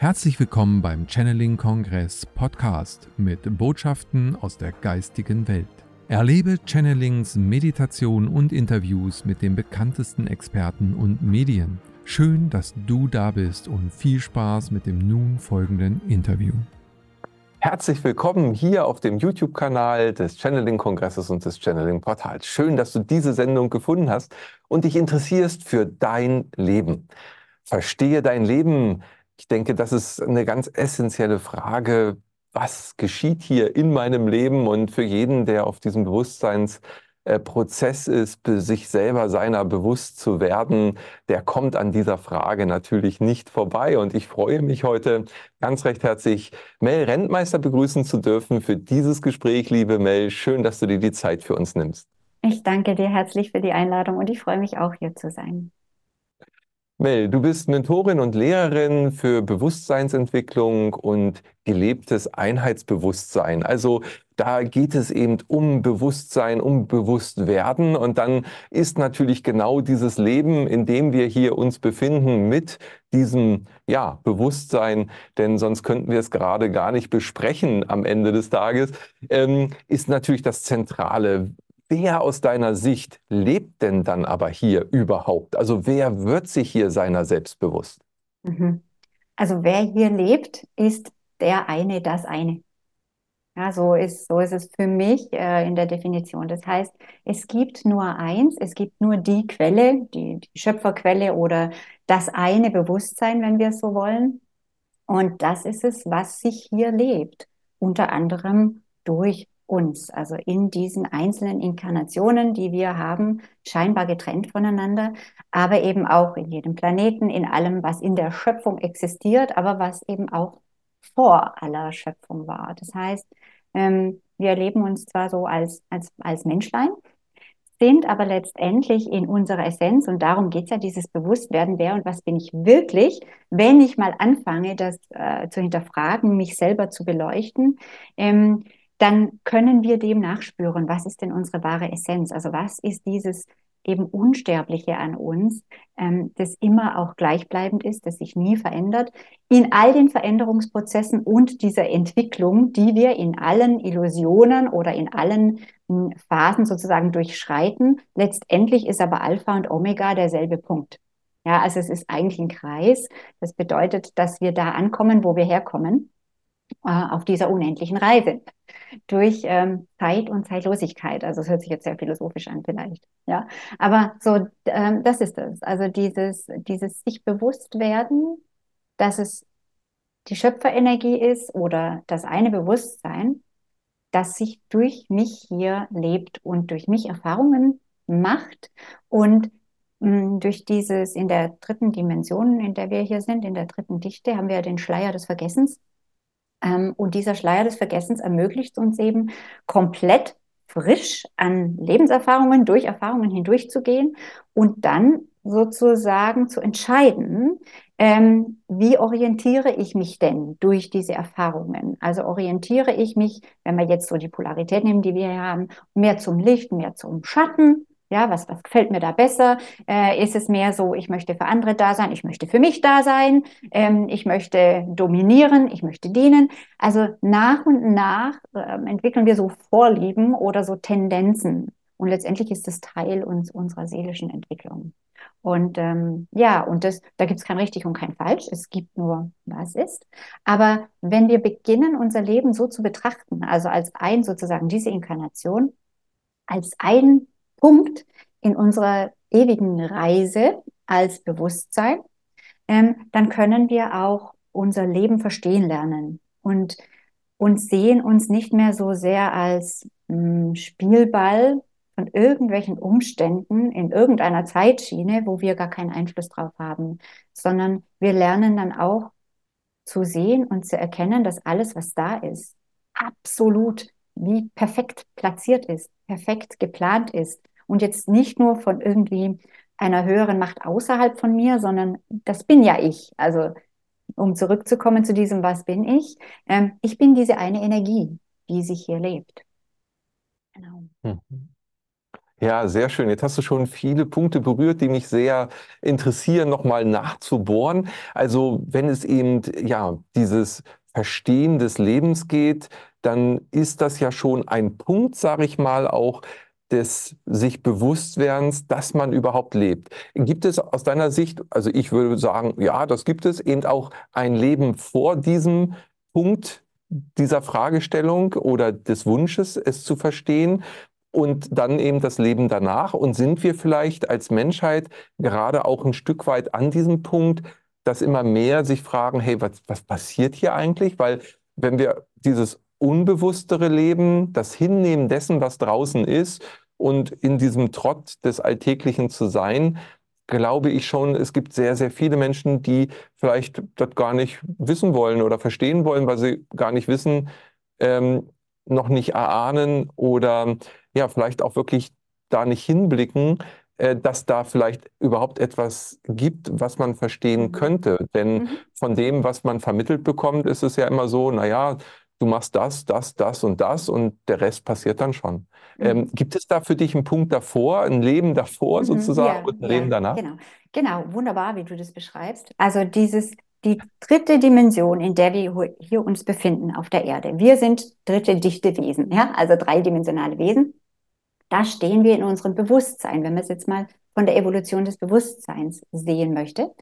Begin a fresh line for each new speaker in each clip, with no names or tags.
Herzlich willkommen beim Channeling Kongress Podcast mit Botschaften aus der geistigen Welt. Erlebe Channelings, Meditation und Interviews mit den bekanntesten Experten und Medien. Schön, dass du da bist und viel Spaß mit dem nun folgenden Interview.
Herzlich willkommen hier auf dem YouTube-Kanal des Channeling-Kongresses und des Channeling-Portals. Schön, dass du diese Sendung gefunden hast und dich interessierst für dein Leben. Verstehe dein Leben ich denke, das ist eine ganz essentielle Frage. Was geschieht hier in meinem Leben? Und für jeden, der auf diesem Bewusstseinsprozess ist, sich selber seiner bewusst zu werden, der kommt an dieser Frage natürlich nicht vorbei. Und ich freue mich heute ganz recht herzlich, Mel Rentmeister begrüßen zu dürfen für dieses Gespräch. Liebe Mel, schön, dass du dir die Zeit für uns nimmst.
Ich danke dir herzlich für die Einladung und ich freue mich auch hier zu sein.
Mel, du bist Mentorin und Lehrerin für Bewusstseinsentwicklung und gelebtes Einheitsbewusstsein. Also da geht es eben um Bewusstsein, um Bewusstwerden. Und dann ist natürlich genau dieses Leben, in dem wir hier uns befinden, mit diesem ja, Bewusstsein, denn sonst könnten wir es gerade gar nicht besprechen am Ende des Tages, ähm, ist natürlich das Zentrale. Wer aus deiner Sicht lebt denn dann aber hier überhaupt? Also wer wird sich hier seiner selbst bewusst?
Mhm. Also wer hier lebt, ist der eine, das eine. Ja, so ist, so ist es für mich äh, in der Definition. Das heißt, es gibt nur eins, es gibt nur die Quelle, die, die Schöpferquelle oder das eine Bewusstsein, wenn wir es so wollen. Und das ist es, was sich hier lebt. Unter anderem durch uns, also in diesen einzelnen Inkarnationen, die wir haben, scheinbar getrennt voneinander, aber eben auch in jedem Planeten, in allem, was in der Schöpfung existiert, aber was eben auch vor aller Schöpfung war. Das heißt, ähm, wir erleben uns zwar so als, als, als Menschlein, sind aber letztendlich in unserer Essenz, und darum geht es ja, dieses Bewusstwerden, wer und was bin ich wirklich, wenn ich mal anfange, das äh, zu hinterfragen, mich selber zu beleuchten, ähm, dann können wir dem nachspüren, was ist denn unsere wahre Essenz? Also was ist dieses eben Unsterbliche an uns, ähm, das immer auch gleichbleibend ist, das sich nie verändert, in all den Veränderungsprozessen und dieser Entwicklung, die wir in allen Illusionen oder in allen hm, Phasen sozusagen durchschreiten. Letztendlich ist aber Alpha und Omega derselbe Punkt. Ja, also es ist eigentlich ein Kreis. Das bedeutet, dass wir da ankommen, wo wir herkommen, auf dieser unendlichen Reise durch ähm, Zeit und Zeitlosigkeit. Also es hört sich jetzt sehr philosophisch an vielleicht. Ja, aber so ähm, das ist es. Also dieses dieses sich bewusst werden, dass es die Schöpferenergie ist oder das eine Bewusstsein, das sich durch mich hier lebt und durch mich Erfahrungen macht und mh, mm, durch dieses in der dritten Dimension, in der wir hier sind, in der dritten Dichte, haben wir den Schleier des Vergessens und dieser Schleier des Vergessens ermöglicht uns eben komplett frisch an Lebenserfahrungen, durch Erfahrungen hindurchzugehen und dann sozusagen zu entscheiden, ähm, wie orientiere ich mich denn durch diese Erfahrungen? Also orientiere ich mich, wenn wir jetzt so die Polarität nehmen, die wir hier haben, mehr zum Licht, mehr zum Schatten, ja, was, was gefällt mir da besser? Äh, ist es mehr so, ich möchte für andere da sein, ich möchte für mich da sein, ähm, ich möchte dominieren, ich möchte dienen. Also nach und nach äh, entwickeln wir so Vorlieben oder so Tendenzen. Und letztendlich ist das Teil uns, unserer seelischen Entwicklung. Und ähm, ja, und das, da gibt es kein richtig und kein falsch. Es gibt nur, was ist. Aber wenn wir beginnen, unser Leben so zu betrachten, also als ein sozusagen diese Inkarnation, als ein Punkt in unserer ewigen Reise als Bewusstsein, ähm, dann können wir auch unser Leben verstehen lernen und uns sehen uns nicht mehr so sehr als mh, hm, Spielball von irgendwelchen Umständen in irgendeiner Zeitschiene, wo wir gar keinen Einfluss drauf haben, sondern wir lernen dann auch zu sehen und zu erkennen, dass alles, was da ist, absolut wie perfekt platziert ist, perfekt geplant ist und jetzt nicht nur von irgendwie einer höheren Macht außerhalb von mir, sondern das bin ja ich. Also um zurückzukommen zu diesem, was bin ich? Ähm, ich bin diese eine Energie, die sich hier lebt.
Genau. Mhm. Ja, sehr schön. Jetzt hast du schon viele Punkte berührt, die mich sehr interessieren, nochmal nachzubohren. Also wenn es eben ja dieses Verstehen des Lebens geht, dann ist das ja schon ein Punkt, sage ich mal, auch des sich Bewusstwerdens, dass man überhaupt lebt. Gibt es aus deiner Sicht, also ich würde sagen, ja, das gibt es, eben auch ein Leben vor diesem Punkt dieser Fragestellung oder des Wunsches, es zu verstehen? und dann eben das Leben danach. Und sind wir vielleicht als Menschheit gerade auch ein Stück weit an diesem Punkt, dass immer mehr sich fragen, hey, was, was passiert hier eigentlich? Weil wenn wir dieses unbewusstere Leben, das Hinnehmen dessen, was draußen ist und in diesem Trott des Alltäglichen zu sein, glaube ich schon, es gibt sehr, sehr viele Menschen, die vielleicht das gar nicht wissen wollen oder verstehen wollen, weil sie gar nicht wissen, ähm, noch nicht erahnen oder ja, vielleicht auch wirklich da nicht hinblicken, äh, dass da vielleicht überhaupt etwas gibt, was man verstehen mhm. könnte. Denn mhm. von dem, was man vermittelt bekommt, ist es ja immer so, naja, du machst das, das, das und das und der Rest passiert dann schon. Mhm. Ähm, gibt es da für dich einen Punkt davor, ein Leben davor mhm. sozusagen ja, und ein ja, Leben danach?
Genau. genau, wunderbar, wie du das beschreibst. Also dieses die dritte Dimension, in der wir hier uns befinden auf der Erde. Wir sind dritte dichte Wesen, ja, also dreidimensionale Wesen. Da stehen wir in unserem Bewusstsein, wenn man es jetzt mal von der Evolution des Bewusstseins sehen möchte.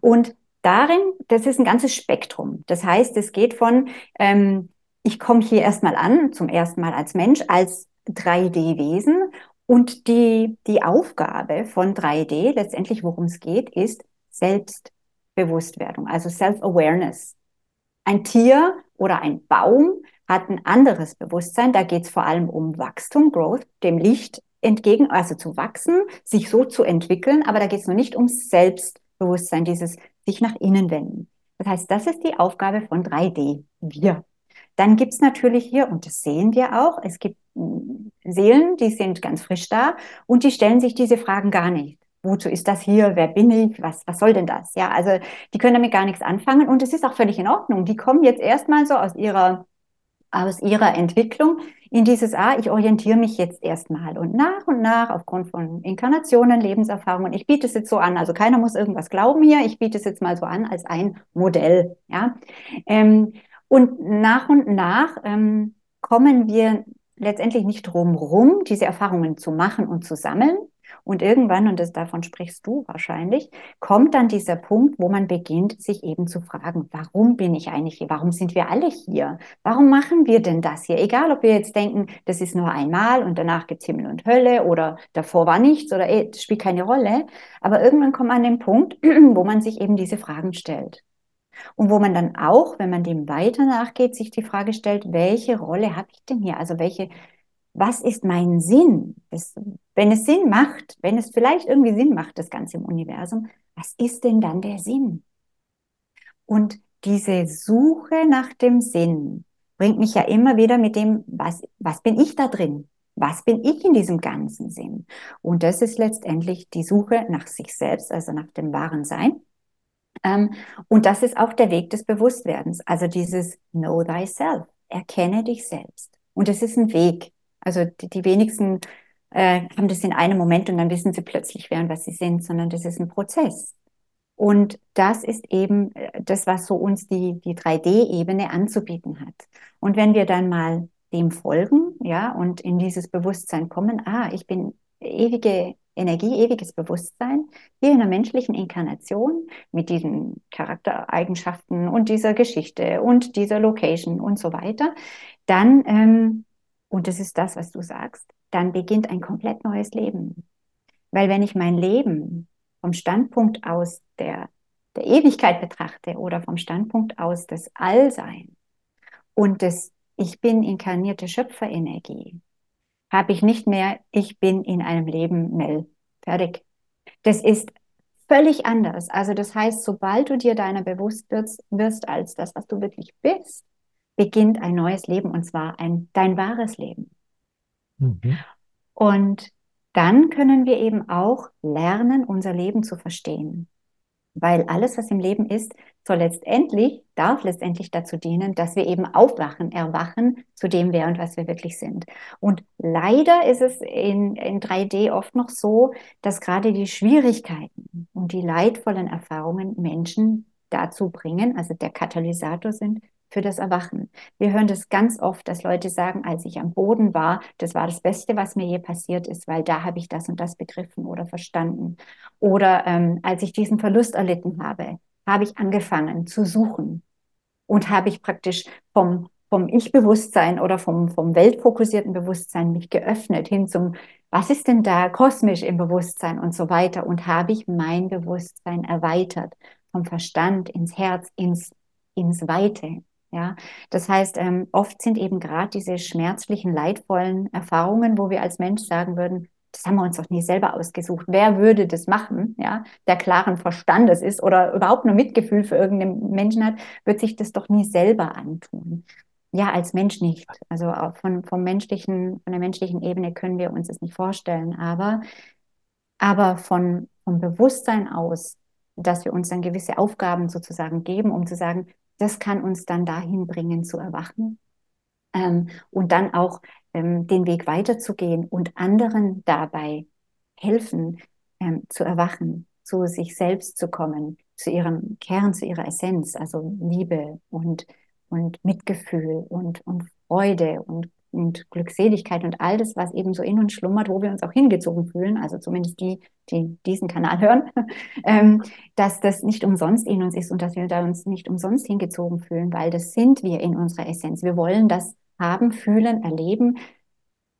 Und darin, das ist ein ganzes Spektrum. Das heißt, es geht von, ähm, ich komme hier erstmal an, zum ersten Mal als Mensch, als 3D-Wesen. Und die, die Aufgabe von 3D, letztendlich worum es geht, ist Selbstbewusstwerdung, also Self-Awareness. Ein Tier oder ein Baum hat ein anderes Bewusstsein. Da geht es vor allem um Wachstum, Growth, dem Licht entgegen, also zu wachsen, sich so zu entwickeln. Aber da geht es noch nicht um Selbstbewusstsein, dieses sich nach innen wenden. Das heißt, das ist die Aufgabe von 3D, wir. Dann gibt es natürlich hier, und das sehen wir auch, es gibt hm, Seelen, die sind ganz frisch da und die stellen sich diese Fragen gar nicht. Wozu ist das hier? Wer bin ich? Was, was soll denn das? Ja, also die können damit gar nichts anfangen und es ist auch völlig in Ordnung. Die kommen jetzt erstmal so aus ihrer aus ihrer Entwicklung in dieses, ah, ich orientiere mich jetzt erstmal und nach und nach aufgrund von Inkarnationen, Lebenserfahrungen. Ich biete es jetzt so an, also keiner muss irgendwas glauben hier, ich biete es jetzt mal so an als ein Modell, ja. Ähm, und nach und nach ähm, kommen wir letztendlich nicht drum rum, diese Erfahrungen zu machen und zu sammeln, und irgendwann, und das, davon sprichst du wahrscheinlich, kommt dann dieser Punkt, wo man beginnt, sich eben zu fragen, warum bin ich eigentlich hier? Warum sind wir alle hier? Warum machen wir denn das hier? Egal, ob wir jetzt denken, das ist nur einmal und danach gibt's Himmel und Hölle oder davor war nichts oder ey, das spielt keine Rolle. Aber irgendwann kommt man an den Punkt, wo man sich eben diese Fragen stellt. Und wo man dann auch, wenn man dem weiter nachgeht, sich die Frage stellt, welche Rolle habe ich denn hier? Also welche was ist mein Sinn? Das, wenn es Sinn macht, wenn es vielleicht irgendwie Sinn macht, das Ganze im Universum, was ist denn dann der Sinn? Und diese Suche nach dem Sinn bringt mich ja immer wieder mit dem, was, was bin ich da drin? Was bin ich in diesem ganzen Sinn? Und das ist letztendlich die Suche nach sich selbst, also nach dem wahren Sein. Ähm, und das ist auch der Weg des Bewusstwerdens, also dieses Know Thyself, erkenne dich selbst. Und es ist ein Weg. Also die, die wenigsten äh, haben das in einem Moment und dann wissen sie plötzlich, wer und was sie sind, sondern das ist ein Prozess. Und das ist eben äh, das, was so uns die, die 3D-Ebene anzubieten hat. Und wenn wir dann mal dem folgen, ja, und in dieses Bewusstsein kommen, ah, ich bin ewige Energie, ewiges Bewusstsein, hier in einer menschlichen Inkarnation mit diesen Charaktereigenschaften und dieser Geschichte und dieser Location und so weiter, dann ähm, und das ist das, was du sagst, dann beginnt ein komplett neues Leben. Weil wenn ich mein Leben vom Standpunkt aus der, der Ewigkeit betrachte oder vom Standpunkt aus des Allsein und des Ich bin inkarnierte Schöpferenergie, habe ich nicht mehr Ich bin in einem Leben Mel. Fertig. Das ist völlig anders. Also das heißt, sobald du dir deiner bewusst wirst, wirst als das, was du wirklich bist, beginnt ein neues Leben und zwar ein dein wahres Leben. Mhm. Und dann können wir eben auch lernen, unser Leben zu verstehen. Weil alles, was im Leben ist, soll letztendlich, darf letztendlich dazu dienen, dass wir eben aufwachen, erwachen zu dem, wer und was wir wirklich sind. Und leider ist es in, in 3D oft noch so, dass gerade die Schwierigkeiten und die leidvollen Erfahrungen Menschen dazu bringen, also der Katalysator sind für das Erwachen. Wir hören das ganz oft, dass Leute sagen, als ich am Boden war, das war das Beste, was mir je passiert ist, weil da habe ich das und das begriffen oder verstanden. Oder ähm, als ich diesen Verlust erlitten habe, habe ich angefangen zu suchen und habe ich praktisch vom, vom Ich-Bewusstsein oder vom, vom weltfokussierten Bewusstsein mich geöffnet hin zum, was ist denn da kosmisch im Bewusstsein und so weiter und habe ich mein Bewusstsein erweitert vom Verstand ins Herz, ins, ins Weite. Ja, das heißt, ähm, oft sind eben gerade diese schmerzlichen, leidvollen Erfahrungen, wo wir als Mensch sagen würden, das haben wir uns doch nie selber ausgesucht. Wer würde das machen, ja, der klaren Verstandes ist oder überhaupt nur Mitgefühl für irgendeinen Menschen hat, wird sich das doch nie selber antun. Ja, als Mensch nicht. Also auch von, vom menschlichen, von der menschlichen Ebene können wir uns das nicht vorstellen. Aber, aber von, vom Bewusstsein aus, dass wir uns dann gewisse Aufgaben sozusagen geben, um zu sagen, das kann uns dann dahin bringen zu erwachen. Ähm, und dann auch ähm, den Weg weiterzugehen und anderen dabei helfen, ähm, zu erwachen, zu sich selbst zu kommen, zu ihrem Kern, zu ihrer Essenz, also Liebe und, und Mitgefühl und, und Freude und, und Glückseligkeit und all das, was eben so in uns schlummert, wo wir uns auch hingezogen fühlen, also zumindest die, die diesen Kanal hören, ähm, dass das nicht umsonst in uns ist und dass wir da uns nicht umsonst hingezogen fühlen, weil das sind wir in unserer Essenz. Wir wollen das haben, fühlen, erleben,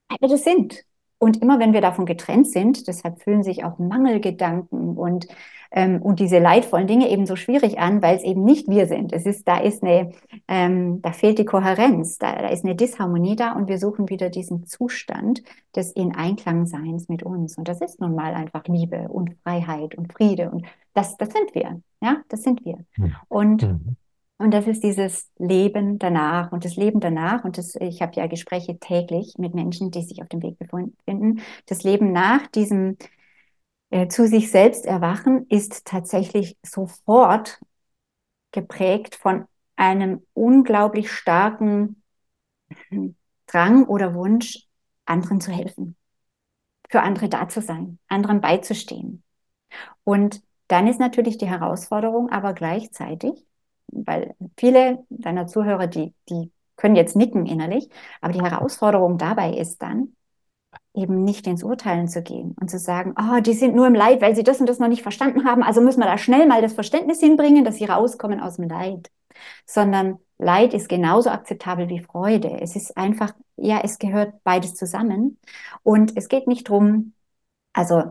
weil wir das sind. Und immer wenn wir davon getrennt sind, deshalb fühlen sich auch Mangelgedanken und, ähm, und diese leidvollen Dinge eben so schwierig an, weil es eben nicht wir sind. Es ist, da ist eine, ähm, da fehlt die Kohärenz, da, da ist eine Disharmonie da und wir suchen wieder diesen Zustand des in Einklang Seins mit uns. Und das ist nun mal einfach Liebe und Freiheit und Friede und das, das sind wir. Ja, das sind wir. Mhm. Und mhm. Und das ist dieses Leben danach. Und das Leben danach, und das, ich habe ja Gespräche täglich mit Menschen, die sich auf dem Weg befinden, das Leben nach diesem äh, zu sich selbst erwachen ist tatsächlich sofort geprägt von einem unglaublich starken Drang oder Wunsch, anderen zu helfen, für andere da zu sein, anderen beizustehen. Und dann ist natürlich die Herausforderung aber gleichzeitig, weil viele deiner Zuhörer, die, die können jetzt nicken innerlich, aber die Herausforderung dabei ist dann, eben nicht ins Urteilen zu gehen und zu sagen, oh, die sind nur im Leid, weil sie das und das noch nicht verstanden haben, also müssen wir da schnell mal das Verständnis hinbringen, dass sie rauskommen aus dem Leid. Sondern Leid ist genauso akzeptabel wie Freude. Es ist einfach, ja, es gehört beides zusammen. Und es geht nicht drum, also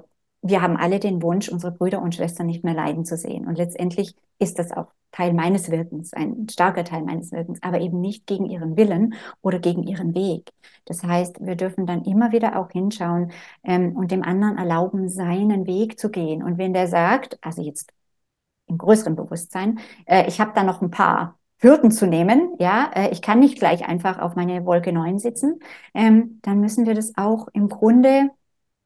wir haben alle den Wunsch, unsere Brüder und Schwestern nicht mehr leiden zu sehen. Und letztendlich ist das auch Teil meines Wirkens, ein starker Teil meines Wirkens, aber eben nicht gegen ihren Willen oder gegen ihren Weg. Das heißt, wir dürfen dann immer wieder auch hinschauen ähm, und dem anderen erlauben, seinen Weg zu gehen. Und wenn der sagt, also jetzt im größeren Bewusstsein, äh, ich habe da noch ein paar Hürden zu nehmen, ja, äh, ich kann nicht gleich einfach auf meine Wolke 9 sitzen, ähm, dann müssen wir das auch im Grunde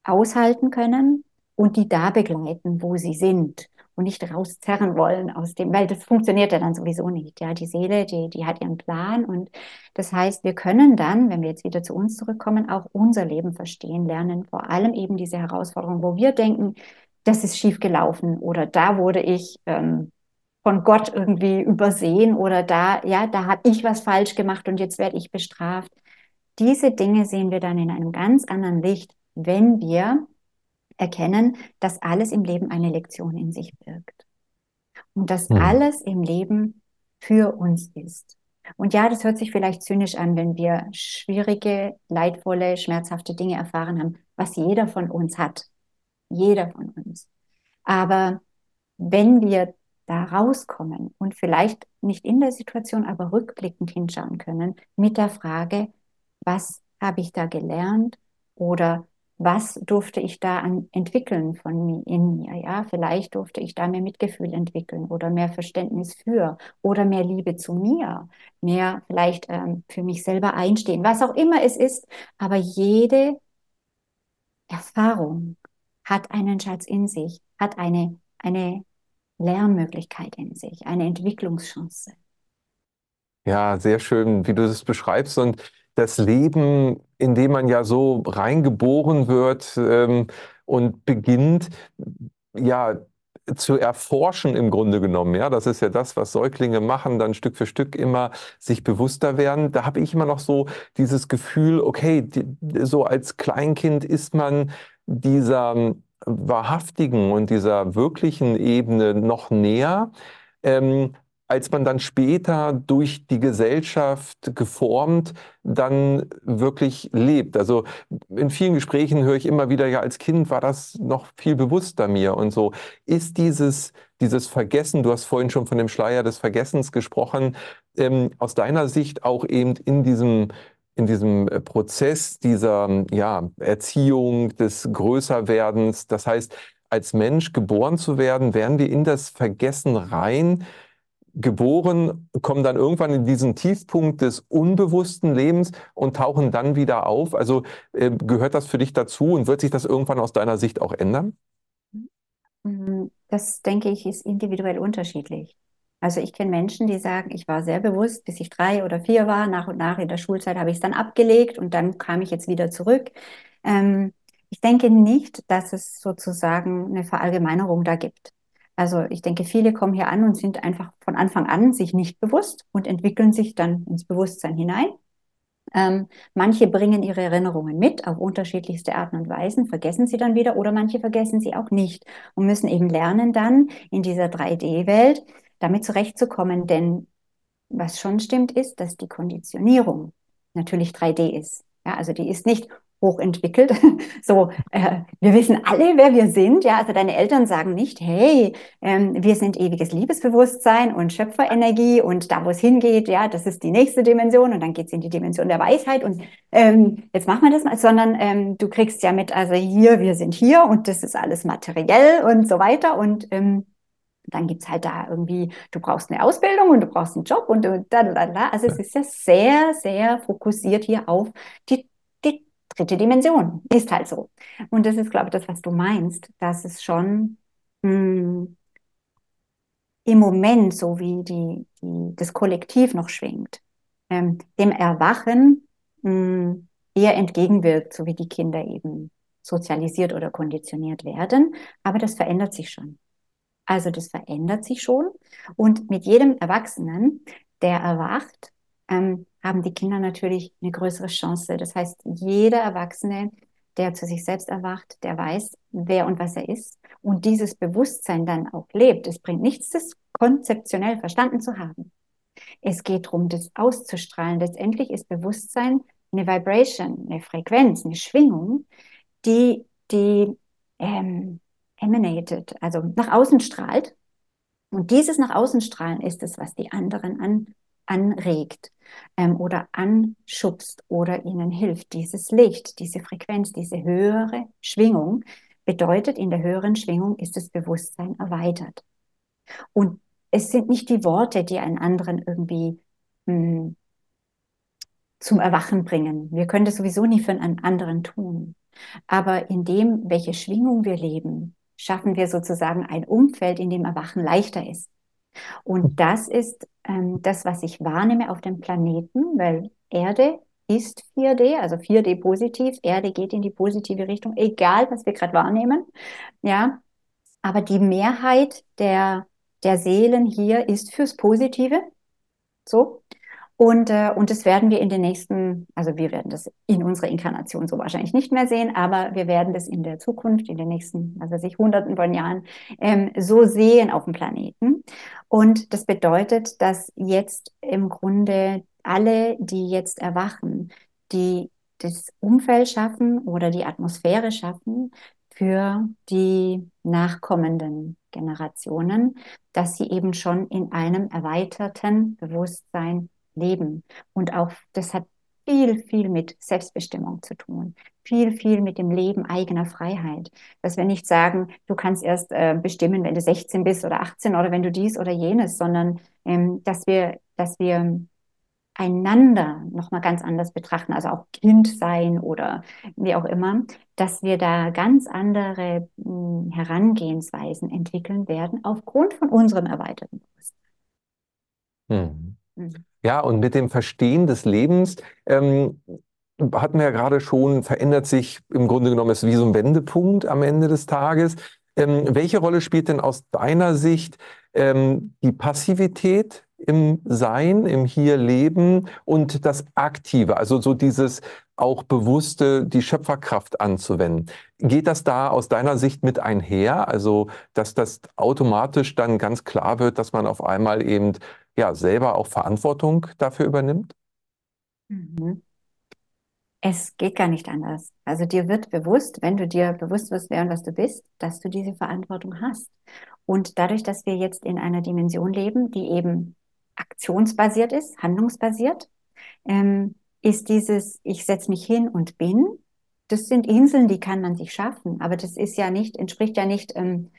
aushalten können und die da begleiten, wo sie sind und nicht rauszerren wollen aus dem, weil das funktioniert ja dann sowieso nicht. Ja, die Seele, die, die hat ihren Plan und das heißt, wir können dann, wenn wir jetzt wieder zu uns zurückkommen, auch unser Leben verstehen lernen. Vor allem eben diese Herausforderung, wo wir denken, das ist schief gelaufen oder da wurde ich ähm, von Gott irgendwie übersehen oder da, ja, da habe ich was falsch gemacht und jetzt werde ich bestraft. Diese Dinge sehen wir dann in einem ganz anderen Licht, wenn wir erkennen, dass alles im Leben eine Lektion in sich birgt. Und dass mhm. alles im Leben für uns ist. Und ja, das hört sich vielleicht zynisch an, wenn wir schwierige, leidvolle, schmerzhafte Dinge erfahren haben, was jeder von uns hat. Jeder von uns. Aber wenn wir da rauskommen und vielleicht nicht in der Situation, aber rückblickend hinschauen können mit der Frage, was habe ich da gelernt oder was durfte ich da an, entwickeln von mir, in mir, ja? Vielleicht durfte ich da mehr Mitgefühl entwickeln oder mehr Verständnis für oder mehr Liebe zu mir, mehr vielleicht ähm, für mich selber einstehen, was auch immer es ist. Aber jede Erfahrung hat einen Schatz in sich, hat eine, eine Lernmöglichkeit in sich, eine Entwicklungschance.
Ja, sehr schön, wie du das beschreibst. Und das Leben, in dem man ja so reingeboren wird ähm, und beginnt, ja, zu erforschen im Grunde genommen. Ja, das ist ja das, was Säuglinge machen, dann Stück für Stück immer sich bewusster werden. Da habe ich immer noch so dieses Gefühl, okay, die, so als Kleinkind ist man dieser wahrhaftigen und dieser wirklichen Ebene noch näher. Ähm, als man dann später durch die Gesellschaft geformt dann wirklich lebt. Also in vielen Gesprächen höre ich immer wieder, ja, als Kind war das noch viel bewusster mir und so. Ist dieses, dieses Vergessen, du hast vorhin schon von dem Schleier des Vergessens gesprochen, ähm, aus deiner Sicht auch eben in diesem in diesem äh, Prozess dieser ja, Erziehung, des Größerwerdens, das heißt, als Mensch geboren zu werden, werden wir in das Vergessen rein, geboren, kommen dann irgendwann in diesen Tiefpunkt des unbewussten Lebens und tauchen dann wieder auf. Also äh, gehört das für dich dazu und wird sich das irgendwann aus deiner Sicht auch ändern?
Mm, das denke ich ist individuell unterschiedlich. Also ich kenne Menschen, die sagen, ich war sehr bewusst, bis ich drei oder vier war. Nach und nach in der Schulzeit habe ich es dann abgelegt und dann kam ich jetzt wieder zurück. Ähm, ich denke nicht, dass es sozusagen eine Verallgemeinerung da gibt. Also ich denke, viele kommen hier an und sind einfach von Anfang an sich nicht bewusst und entwickeln sich dann ins Bewusstsein hinein. Ähm, manche bringen ihre Erinnerungen mit auf unterschiedlichste Arten und Weisen, vergessen sie dann wieder oder manche vergessen sie auch nicht und müssen eben lernen dann in dieser 3D-Welt damit zurechtzukommen. Denn was schon stimmt ist, dass die Konditionierung natürlich 3D ist. Ja, also die ist nicht hochentwickelt. So, äh, wir wissen alle, wer wir sind. Ja, also deine Eltern sagen nicht, hey, ähm, wir sind ewiges Liebesbewusstsein und Schöpferenergie und da, wo es hingeht, ja, das ist die nächste Dimension und dann geht es in die Dimension der Weisheit und ähm, jetzt machen wir das mal, sondern ähm, du kriegst ja mit, also hier, wir sind hier und das ist alles materiell und so weiter und ähm, dann gibt's halt da irgendwie, du brauchst eine Ausbildung und du brauchst einen Job und da, da, da. Also es ist ja sehr, sehr fokussiert hier auf die dritte Dimension. Ist halt so. Und das ist, glaube ich, das, was du meinst, dass es schon mh, hm, im Moment, so wie die, die, das Kollektiv noch schwingt, ähm, dem Erwachen mh, hm, eher entgegenwirkt, so wie die Kinder eben sozialisiert oder konditioniert werden. Aber das verändert sich schon. Also das verändert sich schon. Und mit jedem Erwachsenen, der erwacht, ähm, haben die Kinder natürlich eine größere Chance. Das heißt, jeder Erwachsene, der zu sich selbst erwacht, der weiß, wer und was er ist und dieses Bewusstsein dann auch lebt. Es bringt nichts, das konzeptionell verstanden zu haben. Es geht darum, das auszustrahlen. Letztendlich ist Bewusstsein eine Vibration, eine Frequenz, eine Schwingung, die, die ähm, emanated, also nach außen strahlt. Und dieses nach außen strahlen ist es, was die anderen an, anregt ähm, oder anschubst oder ihnen hilft. Dieses Licht, diese Frequenz, diese höhere Schwingung bedeutet, in der höheren Schwingung ist das Bewusstsein erweitert. Und es sind nicht die Worte, die einen anderen irgendwie mh, hm, zum Erwachen bringen. Wir können das sowieso nie für einen anderen tun. Aber in dem, welche Schwingung wir leben, schaffen wir sozusagen ein Umfeld, in dem Erwachen leichter ist. Und das ist ähm, das, was ich wahrnehme auf dem Planeten, weil Erde ist 4D, also 4D positiv. Erde geht in die positive Richtung, egal was wir gerade wahrnehmen. Ja, aber die Mehrheit der, der Seelen hier ist fürs Positive. So. Und, äh, und das werden wir in den nächsten, also wir werden das in unserer Inkarnation so wahrscheinlich nicht mehr sehen, aber wir werden das in der Zukunft, in den nächsten, also sich hunderten von Jahren ähm, so sehen auf dem Planeten. Und das bedeutet, dass jetzt im Grunde alle, die jetzt erwachen, die das Umfeld schaffen oder die Atmosphäre schaffen für die nachkommenden Generationen, dass sie eben schon in einem erweiterten Bewusstsein leben. Und auch das hat viel, viel mit Selbstbestimmung zu tun. Viel, viel mit dem Leben eigener Freiheit. Dass wir nicht sagen, du kannst erst äh, bestimmen, wenn du 16 bist oder 18 oder wenn du dies oder jenes, sondern ähm, dass wir, dass wir einander nochmal ganz anders betrachten, also auch Kind sein oder wie auch immer, dass wir da ganz andere hm, Herangehensweisen entwickeln werden aufgrund von unserem erweiterten Bewusstsein.
Hm. Mhm. Ja, und mit dem Verstehen des Lebens ähm, hatten wir ja gerade schon, verändert sich im Grunde genommen, ist wie so ein Wendepunkt am Ende des Tages. Ähm, welche Rolle spielt denn aus deiner Sicht ähm, die Passivität im Sein, im Hier-Leben und das Aktive, also so dieses auch bewusste, die Schöpferkraft anzuwenden. Geht das da aus deiner Sicht mit einher? Also, dass das automatisch dann ganz klar wird, dass man auf einmal eben ja selber auch Verantwortung dafür übernimmt?
Mhm. Es geht gar nicht anders. Also dir wird bewusst, wenn du dir bewusst wirst, wer und was du bist, dass du diese Verantwortung hast. Und dadurch, dass wir jetzt in einer Dimension leben, die eben aktionsbasiert ist, handlungsbasiert, ähm, ist dieses, ich setze mich hin und bin, das sind Inseln, die kann man sich schaffen, aber das ist ja nicht, entspricht ja nicht, ähm,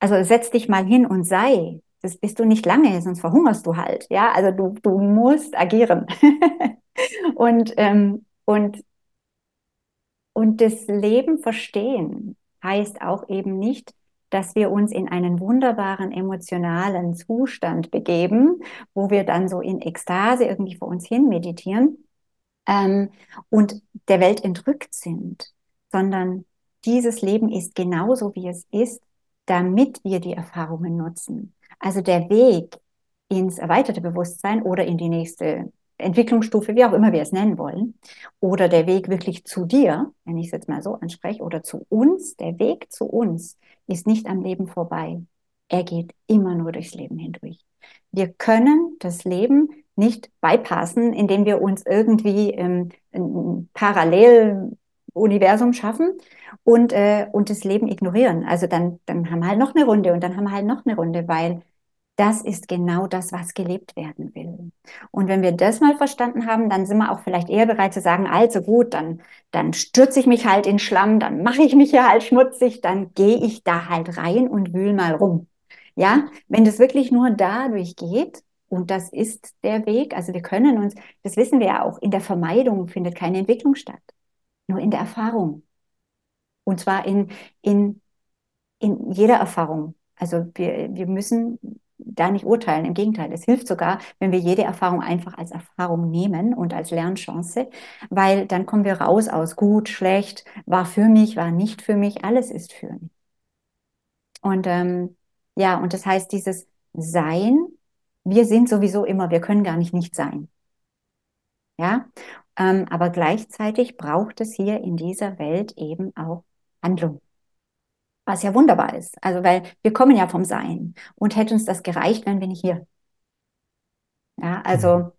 also setz dich mal hin und sei. Das bist du nicht lange, sonst verhungerst du halt. Ja, also du, du musst agieren. und, ähm, und, und das Leben verstehen heißt auch eben nicht, dass wir uns in einen wunderbaren emotionalen Zustand begeben, wo wir dann so in Ekstase irgendwie vor uns hin meditieren ähm, und der Welt entrückt sind, sondern dieses Leben ist genauso, wie es ist, damit wir die Erfahrungen nutzen. Also der Weg ins erweiterte Bewusstsein oder in die nächste Entwicklungsstufe, wie auch immer wir es nennen wollen, oder der Weg wirklich zu dir, wenn ich es jetzt mal so anspreche, oder zu uns, der Weg zu uns ist nicht am Leben vorbei. Er geht immer nur durchs Leben hindurch. Wir können das Leben nicht bypassen, indem wir uns irgendwie ähm, ein Paralleluniversum schaffen und, äh, und das Leben ignorieren. Also dann, dann haben wir halt noch eine Runde und dann haben wir halt noch eine Runde, weil das ist genau das, was gelebt werden will. Und wenn wir das mal verstanden haben, dann sind wir auch vielleicht eher bereit zu sagen, also gut, dann, dann stürze ich mich halt in Schlamm, dann mache ich mich hier halt schmutzig, dann gehe ich da halt rein und wühl mal rum. Ja, wenn das wirklich nur dadurch geht, und das ist der Weg, also wir können uns, das wissen wir ja auch, in der Vermeidung findet keine Entwicklung statt, nur in der Erfahrung. Und zwar in, in, in jeder Erfahrung. Also wir, wir müssen da nicht urteilen. Im Gegenteil, es hilft sogar, wenn wir jede Erfahrung einfach als Erfahrung nehmen und als Lernchance, weil dann kommen wir raus aus gut, schlecht, war für mich, war nicht für mich, alles ist für mich. Und ähm, ja, und das heißt, dieses Sein, wir sind sowieso immer, wir können gar nicht nicht sein. Ja, ähm, aber gleichzeitig braucht es hier in dieser Welt eben auch Handlung was ja wunderbar ist. Also, weil wir kommen ja vom Sein. Und hätte uns das gereicht, wenn wir nicht hier. Ja, also mhm.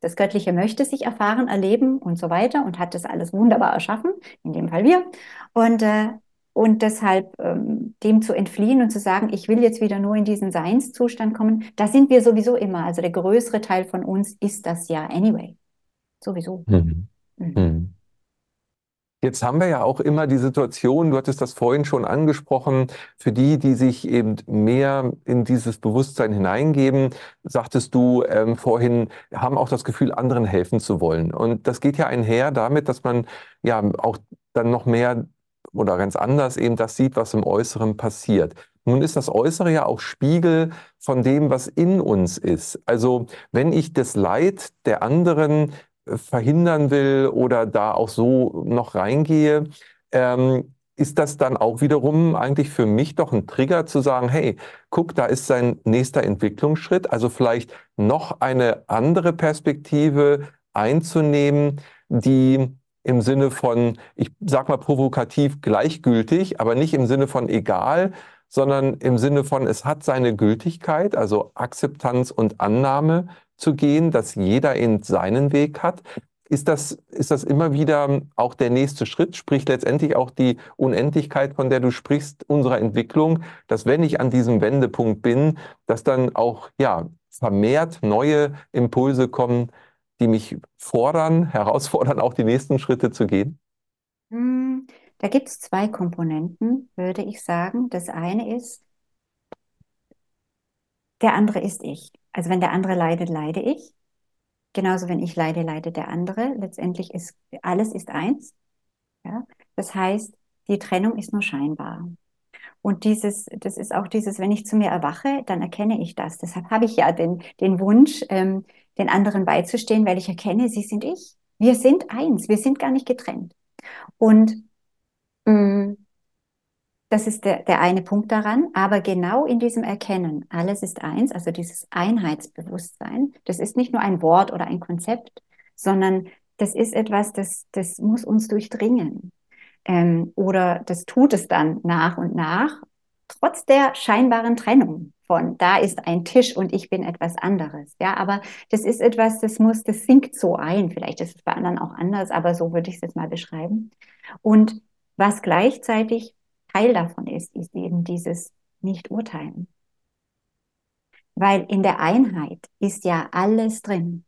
das Göttliche möchte sich erfahren, erleben und so weiter und hat das alles wunderbar erschaffen, in dem Fall wir. Und, äh, und deshalb ähm, dem zu entfliehen und zu sagen, ich will jetzt wieder nur in diesen Seinszustand kommen, da sind wir sowieso immer. Also der größere Teil von uns ist das ja anyway. Sowieso. Mhm.
Mhm. Jetzt haben wir ja auch immer die Situation, du hattest das vorhin schon angesprochen, für die, die sich eben mehr in dieses Bewusstsein hineingeben, sagtest du ähm, vorhin, haben auch das Gefühl, anderen helfen zu wollen. Und das geht ja einher damit, dass man ja auch dann noch mehr oder ganz anders eben das sieht, was im Äußeren passiert. Nun ist das Äußere ja auch Spiegel von dem, was in uns ist. Also wenn ich das Leid der anderen verhindern will oder da auch so noch reingehe, ähm, ist das dann auch wiederum eigentlich für mich doch ein Trigger zu sagen, hey, guck, da ist sein nächster Entwicklungsschritt, also vielleicht noch eine andere Perspektive einzunehmen, die im Sinne von, ich sag mal provokativ gleichgültig, aber nicht im Sinne von egal, sondern im Sinne von, es hat seine Gültigkeit, also Akzeptanz und Annahme zu gehen, dass jeder in seinen Weg hat. Ist das, ist das immer wieder auch der nächste Schritt, sprich letztendlich auch die Unendlichkeit, von der du sprichst, unserer Entwicklung, dass wenn ich an diesem Wendepunkt bin, dass dann auch ja, vermehrt neue Impulse kommen, die mich fordern, herausfordern, auch die nächsten Schritte zu gehen?
Hm, da gibt es zwei Komponenten, würde ich sagen. Das eine ist, der andere ist ich. Also wenn der andere leidet, leide ich. Genauso, wenn ich leide, leidet der andere. Letztendlich ist alles ist eins. Ja? Das heißt, die Trennung ist nur scheinbar. Und dieses, das ist auch dieses, wenn ich zu mir erwache, dann erkenne ich das. Deshalb habe ich ja den, den Wunsch, ähm, den anderen beizustehen, weil ich erkenne, sie sind ich. Wir sind eins. Wir sind gar nicht getrennt. Und mh, mm, das ist der, der eine Punkt daran. Aber genau in diesem Erkennen, alles ist eins, also dieses Einheitsbewusstsein, das ist nicht nur ein Wort oder ein Konzept, sondern das ist etwas, das, das muss uns durchdringen. Ähm, oder das tut es dann nach und nach, trotz der scheinbaren Trennung von da ist ein Tisch und ich bin etwas anderes. Ja, aber das ist etwas, das muss, das sinkt so ein. Vielleicht ist es bei anderen auch anders, aber so würde ich es jetzt mal beschreiben. Und was gleichzeitig Teil davon ist, ist eben dieses Nicht-Urteilen. Weil in der Einheit ist ja alles drin.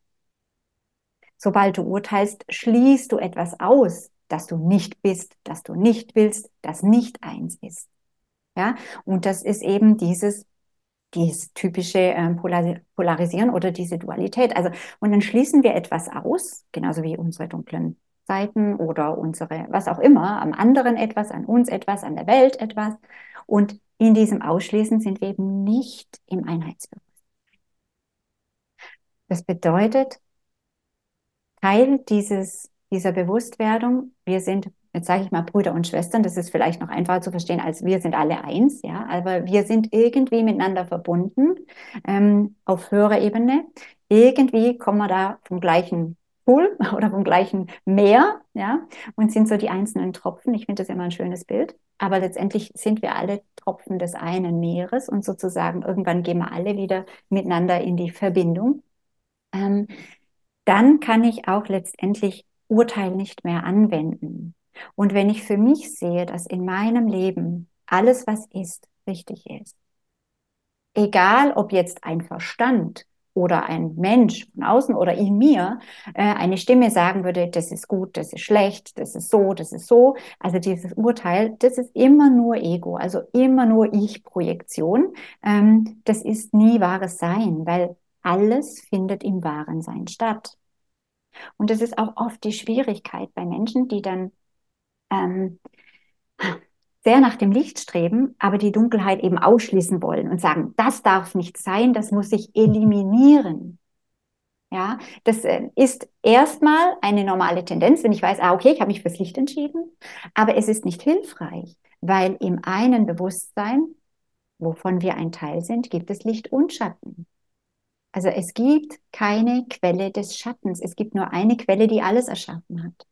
Sobald du urteilst, schließt du etwas aus, das du nicht bist, das du nicht willst, das nicht eins ist. Ja, und das ist eben dieses, dieses typische äh, Polarisieren oder diese Dualität. Also, und dann schließen wir etwas aus, genauso wie unsere dunklen Seiten oder unsere, was auch immer, am anderen etwas, an uns etwas, an der Welt etwas. Und in diesem Ausschließen sind wir eben nicht im Einheitsbewusstsein. Das bedeutet, Teil dieses, dieser Bewusstwerdung, wir sind, jetzt sage ich mal Brüder und Schwestern, das ist vielleicht noch einfacher zu verstehen, als wir sind alle eins, ja, aber wir sind irgendwie miteinander verbunden ähm, auf höherer Ebene. Irgendwie kommen wir da vom gleichen Pool oder vom gleichen Meer, ja, und sind so die einzelnen Tropfen. Ich finde das immer ein schönes Bild. Aber letztendlich sind wir alle Tropfen des einen Meeres und sozusagen irgendwann gehen wir alle wieder miteinander in die Verbindung. Ähm, dann kann ich auch letztendlich Urteil nicht mehr anwenden. Und wenn ich für mich sehe, dass in meinem Leben alles, was ist, richtig ist, egal ob jetzt ein Verstand oder ein Mensch von außen oder in mir äh, eine Stimme sagen würde, das ist gut, das ist schlecht, das ist so, das ist so. Also dieses Urteil, das ist immer nur Ego, also immer nur Ich-Projektion. Ähm, das ist nie wahres Sein, weil alles findet im wahren Sein statt. Und das ist auch oft die Schwierigkeit bei Menschen, die dann ähm, sehr nach dem Licht streben, aber die Dunkelheit eben ausschließen wollen und sagen, das darf nicht sein, das muss ich eliminieren. Ja, das äh, ist erstmal eine normale Tendenz, wenn ich weiß, ah, okay, ich habe mich fürs Licht entschieden, aber es ist nicht hilfreich, weil im einen Bewusstsein, wovon wir ein Teil sind, gibt es Licht und Schatten. Also es gibt keine Quelle des Schattens, es gibt nur eine Quelle, die alles erschaffen hat.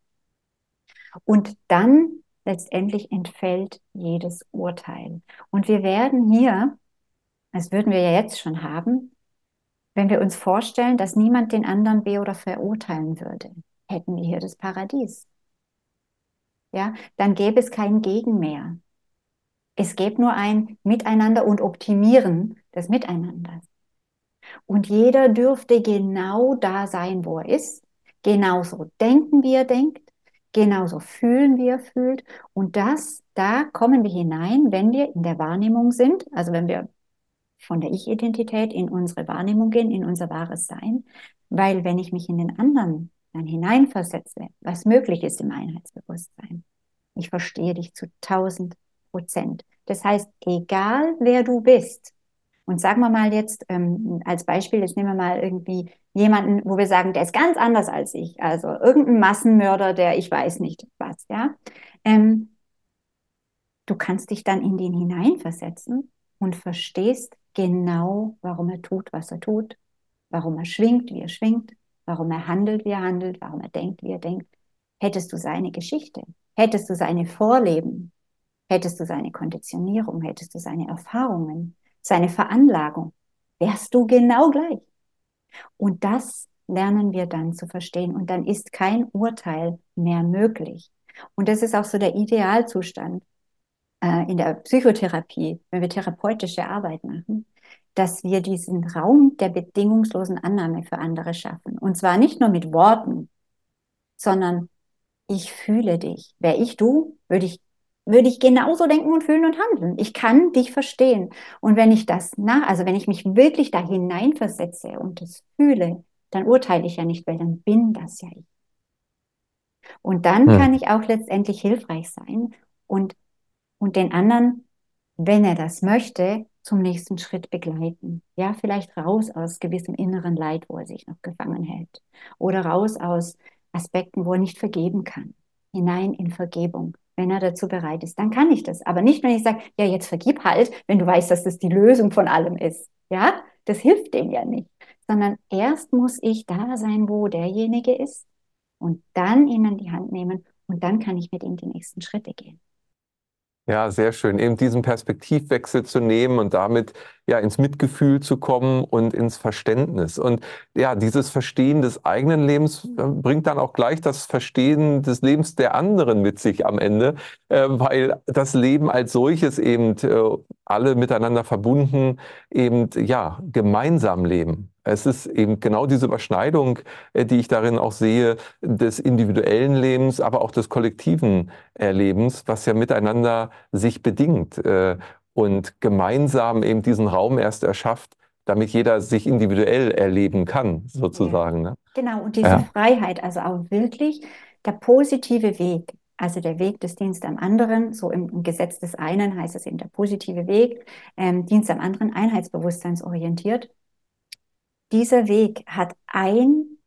Und dann letztendlich entfällt jedes Urteil. Und wir werden hier, das würden wir ja jetzt schon haben, wenn wir uns vorstellen, dass niemand den anderen be- oder verurteilen würde, hätten wir hier das Paradies. Ja, dann gäbe es kein Gegen mehr. Es gäbe nur ein Miteinander und Optimieren des Miteinanders. Und jeder dürfte genau da sein, wo er ist, genauso denken, wie er denkt, Genauso fühlen wir fühlt. Und das, da kommen wir hinein, wenn wir in der Wahrnehmung sind, also wenn wir von der Ich-Identität in unsere Wahrnehmung gehen, in unser wahres Sein. Weil wenn ich mich in den anderen dann hineinversetze, was möglich ist im Einheitsbewusstsein, ich verstehe dich zu tausend Prozent. Das heißt, egal wer du bist, und sagen wir mal jetzt ähm, als Beispiel, jetzt nehmen wir mal irgendwie jemanden, wo wir sagen, der ist ganz anders als ich, also irgendein Massenmörder, der ich weiß nicht was, ja. Ähm, du kannst dich dann in den hineinversetzen und verstehst genau, warum er tut, was er tut, warum er schwingt, wie er schwingt, warum er handelt, wie er handelt, warum er denkt, wie er denkt. Hättest du seine Geschichte, hättest du seine Vorleben, hättest du seine Konditionierung, hättest du seine Erfahrungen, seine Veranlagung, wärst du genau gleich. Und das lernen wir dann zu verstehen. Und dann ist kein Urteil mehr möglich. Und das ist auch so der Idealzustand äh, in der Psychotherapie, wenn wir therapeutische Arbeit machen, dass wir diesen Raum der bedingungslosen Annahme für andere schaffen. Und zwar nicht nur mit Worten, sondern ich fühle dich. Wäre ich du, würde ich würde ich genauso denken und fühlen und handeln. Ich kann dich verstehen. Und wenn ich das nach, also wenn ich mich wirklich da hineinversetze und es fühle, dann urteile ich ja nicht, weil dann bin das ja ich. Und dann hm. kann ich auch letztendlich hilfreich sein und, und den anderen, wenn er das möchte, zum nächsten Schritt begleiten. Ja, vielleicht raus aus gewissem inneren Leid, wo er sich noch gefangen hält. Oder raus aus Aspekten, wo er nicht vergeben kann. Hinein in Vergebung. Wenn er dazu bereit ist, dann kann ich das. Aber nicht, wenn ich sage, ja, jetzt vergib halt, wenn du weißt, dass das die Lösung von allem ist. Ja, das hilft dem ja nicht. Sondern erst muss ich da sein, wo derjenige ist und dann ihn an die Hand nehmen und dann kann ich mit ihm die nächsten Schritte gehen.
Ja, sehr schön. Eben diesen Perspektivwechsel zu nehmen und damit ja ins Mitgefühl zu kommen und ins Verständnis. Und ja, dieses Verstehen des eigenen Lebens äh, bringt dann auch gleich das Verstehen des Lebens der anderen mit sich am Ende, äh, weil das Leben als solches eben äh, alle miteinander verbunden eben ja gemeinsam leben. Es ist eben genau diese Überschneidung, die ich darin auch sehe, des individuellen Lebens, aber auch des kollektiven Lebens, was ja miteinander sich bedingt und gemeinsam eben diesen Raum erst erschafft, damit jeder sich individuell erleben kann, sozusagen.
Ne? Genau, und diese ja. Freiheit, also auch wirklich der positive Weg, also der Weg des Dienstes am anderen, so im, im Gesetz des einen heißt es eben der positive Weg, ähm, Dienst am anderen, einheitsbewusstseinsorientiert. Dieser Weg hat ein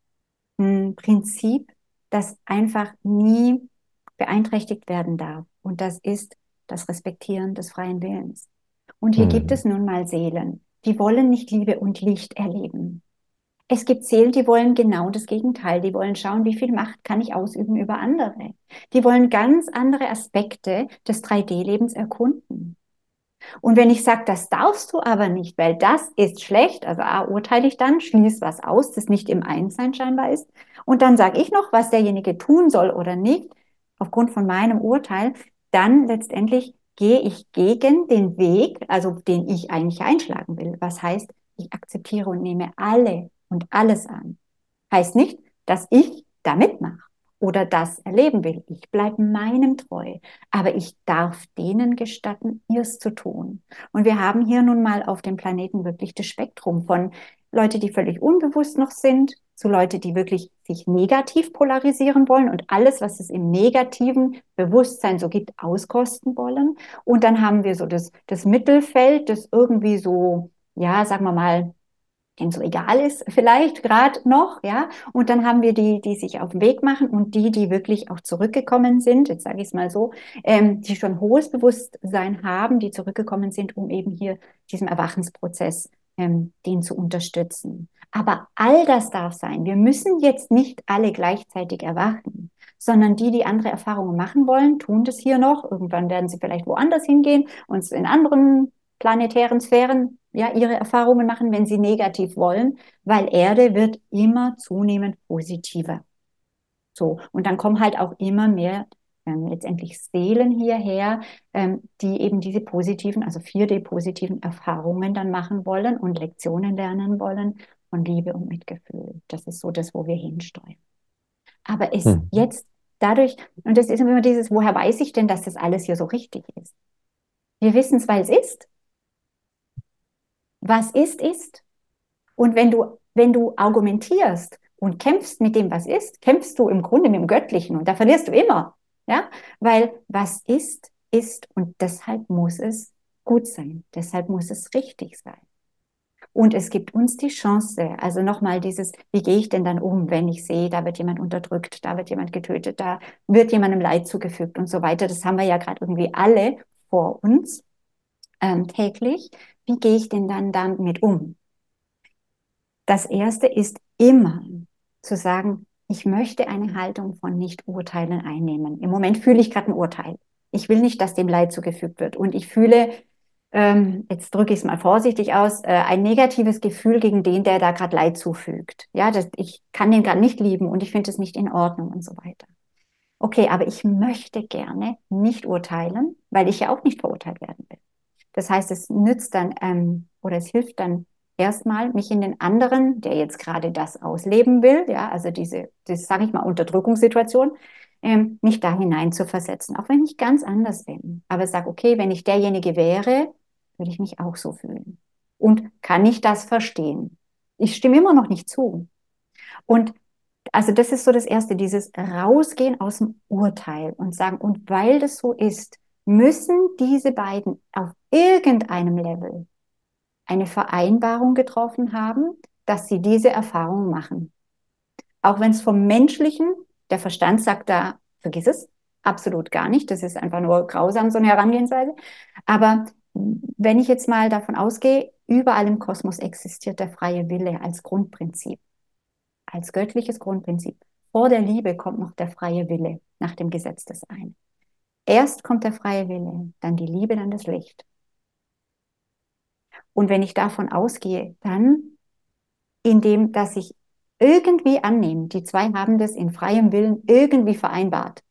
m, Prinzip, das einfach nie beeinträchtigt werden darf. Und das ist das Respektieren des freien Willens. Und hier mhm. gibt es nun mal Seelen, die wollen nicht Liebe und Licht erleben. Es gibt Seelen, die wollen genau das Gegenteil. Die wollen schauen, wie viel Macht kann ich ausüben über andere. Die wollen ganz andere Aspekte des 3D-Lebens erkunden. Und wenn ich sage, das darfst du aber nicht, weil das ist schlecht, also A, urteile ich dann, schließe was aus, das nicht im Einssein scheinbar ist. Und dann sage ich noch, was derjenige tun soll oder nicht, aufgrund von meinem Urteil, dann letztendlich gehe ich gegen den Weg, also den ich eigentlich einschlagen will. Was heißt, ich akzeptiere und nehme alle und alles an. Heißt nicht, dass ich da mitmache oder das erleben will. Ich bleibe meinem treu. Aber ich darf denen gestatten, ihrs zu tun. Und wir haben hier nun mal auf dem Planeten wirklich das Spektrum von Leute, die völlig unbewusst noch sind, zu Leute, die wirklich sich negativ polarisieren wollen und alles, was es im negativen Bewusstsein so gibt, auskosten wollen. Und dann haben wir so das, das Mittelfeld, das irgendwie so, ja, sagen wir mal, denen so egal ist, vielleicht gerade noch, ja. Und dann haben wir die, die sich auf den Weg machen und die, die wirklich auch zurückgekommen sind, jetzt sage ich es mal so, ähm, die schon hohes Bewusstsein haben, die zurückgekommen sind, um eben hier diesem Erwachensprozess ähm, den zu unterstützen. Aber all das darf sein. Wir müssen jetzt nicht alle gleichzeitig erwachen, sondern die, die andere Erfahrungen machen wollen, tun das hier noch. Irgendwann werden sie vielleicht woanders hingehen und in anderen planetären Sphären ja ihre Erfahrungen machen, wenn sie negativ wollen, weil Erde wird immer zunehmend positiver. So und dann kommen halt auch immer mehr ähm, letztendlich Seelen hierher, ähm, die eben diese positiven, also 4D-positiven Erfahrungen dann machen wollen und Lektionen lernen wollen von Liebe und Mitgefühl. Das ist so das, wo wir hinsteuern. Aber es hm. jetzt dadurch, und das ist immer dieses, woher weiß ich denn, dass das alles hier so richtig ist? Wir wissen es, weil es ist. Was ist, ist. Und wenn du, wenn du argumentierst und kämpfst mit dem, was ist, kämpfst du im Grunde mit dem Göttlichen und da verlierst du immer. Ja, weil was ist, ist und deshalb muss es gut sein. Deshalb muss es richtig sein. Und es gibt uns die Chance, also nochmal dieses, wie gehe ich denn dann um, wenn ich sehe, da wird jemand unterdrückt, da wird jemand getötet, da wird jemandem Leid zugefügt und so weiter. Das haben wir ja gerade irgendwie alle vor uns ähm, täglich. Wie gehe ich denn dann damit um? Das erste ist immer zu sagen, ich möchte eine Haltung von Nicht-Urteilen einnehmen. Im Moment fühle ich gerade ein Urteil. Ich will nicht, dass dem Leid zugefügt wird. Und ich fühle, ähm, jetzt drücke ich es mal vorsichtig aus, äh, ein negatives Gefühl gegen den, der da gerade Leid zufügt. Ja, das, ich kann den gerade nicht lieben und ich finde es nicht in Ordnung und so weiter. Okay, aber ich möchte gerne nicht urteilen, weil ich ja auch nicht verurteilt werden will. Das heißt, es nützt dann ähm, oder es hilft dann erstmal mich in den anderen, der jetzt gerade das ausleben will, ja, also diese, das sage ich mal, Unterdrückungssituation, ähm, mich da hinein zu versetzen, auch wenn ich ganz anders bin. Aber sage, okay, wenn ich derjenige wäre, würde ich mich auch so fühlen. Und kann ich das verstehen? Ich stimme immer noch nicht zu. Und also das ist so das Erste, dieses Rausgehen aus dem Urteil und sagen, und weil das so ist, müssen diese beiden auf irgendeinem Level eine Vereinbarung getroffen haben, dass sie diese Erfahrung machen. Auch wenn es vom menschlichen, der Verstand sagt da, vergiss es, absolut gar nicht, das ist einfach nur grausam, so eine Herangehensweise. Aber wenn ich jetzt mal davon ausgehe, überall im Kosmos existiert der freie Wille als Grundprinzip, als göttliches Grundprinzip. Vor der Liebe kommt noch der freie Wille nach dem Gesetz des Einen. Erst kommt der freie Wille, dann die Liebe, dann das Licht. Und wenn ich davon ausgehe, dann indem, dass ich irgendwie annehme, die zwei haben das in freiem Willen irgendwie vereinbart.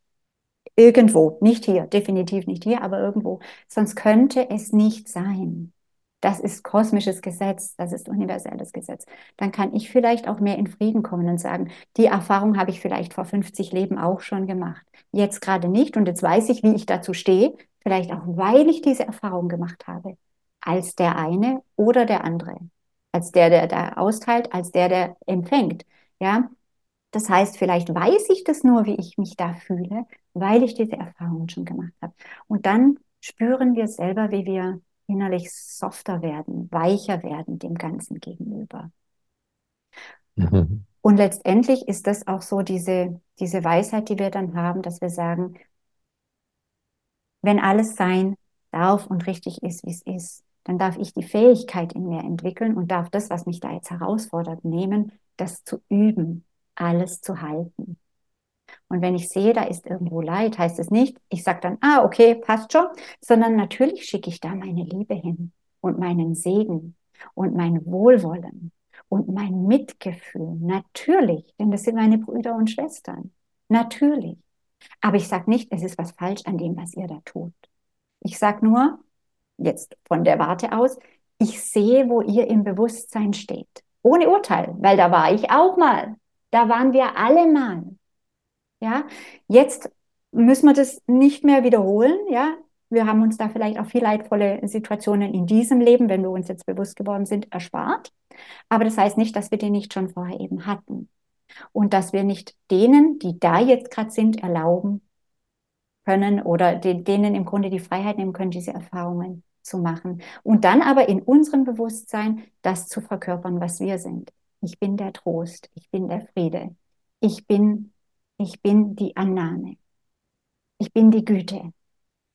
Irgendwo, nicht hier, definitiv nicht hier, aber irgendwo. Sonst könnte es nicht sein. Das ist kosmisches Gesetz, das ist universelles Gesetz. Dann kann ich vielleicht auch mehr in Frieden kommen und sagen, die Erfahrung habe ich vielleicht vor 50 Leben auch schon gemacht. Jetzt gerade nicht und jetzt weiß ich, wie ich dazu stehe, vielleicht auch, weil ich diese Erfahrung gemacht habe, als der eine oder der andere, als der, der da austeilt, als der, der empfängt. Ja, das heißt, vielleicht weiß ich das nur, wie ich mich da fühle, weil ich diese Erfahrungen schon gemacht habe. Und dann spüren wir selber, wie wir innerlich softer werden, weicher werden dem Ganzen gegenüber. Mhm. Und letztendlich ist das auch so diese, diese Weisheit, die wir dann haben, dass wir sagen, wenn alles sein darf und richtig ist, wie es ist, dann darf ich die Fähigkeit in mir entwickeln und darf das, was mich da jetzt herausfordert, nehmen, das zu üben, alles zu halten. Und wenn ich sehe, da ist irgendwo Leid, heißt es nicht, ich sage dann, ah, okay, passt schon, sondern natürlich schicke ich da meine Liebe hin und meinen Segen und mein Wohlwollen und mein Mitgefühl. Natürlich, denn das sind meine Brüder und Schwestern. Natürlich. Aber ich sage nicht, es ist was falsch an dem, was ihr da tut. Ich sage nur, jetzt von der Warte aus, ich sehe, wo ihr im Bewusstsein steht. Ohne Urteil, weil da war ich auch mal. Da waren wir alle mal. Ja, jetzt müssen wir das nicht mehr wiederholen. Ja, wir haben uns da vielleicht auch viel leidvolle Situationen in diesem Leben, wenn wir uns jetzt bewusst geworden sind, erspart. Aber das heißt nicht, dass wir die nicht schon vorher eben hatten. Und dass wir nicht denen, die da jetzt gerade sind, erlauben können oder denen im Grunde die Freiheit nehmen können, diese Erfahrungen zu machen. Und dann aber in unserem Bewusstsein das zu verkörpern, was wir sind. Ich bin der Trost, ich bin der Friede, ich bin, ich bin die Annahme, ich bin die Güte,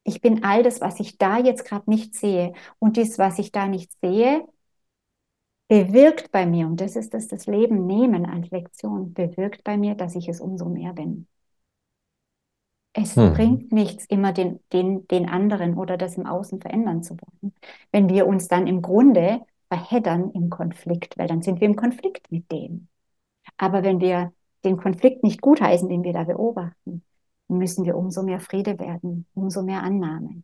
ich bin all das, was ich da jetzt gerade nicht sehe. Und dies, was ich da nicht sehe, bewirkt bei mir, und das ist das, das Leben nehmen als Lektion, bewirkt bei mir, dass ich es umso mehr bin. Es hm. bringt nichts, immer den, den, den anderen oder das im Außen verändern zu wollen, wenn wir uns dann im Grunde verheddern im Konflikt, weil dann sind wir im Konflikt mit dem. Aber wenn wir den Konflikt nicht gutheißen, den wir da beobachten, müssen wir umso mehr Friede werden, umso mehr Annahme.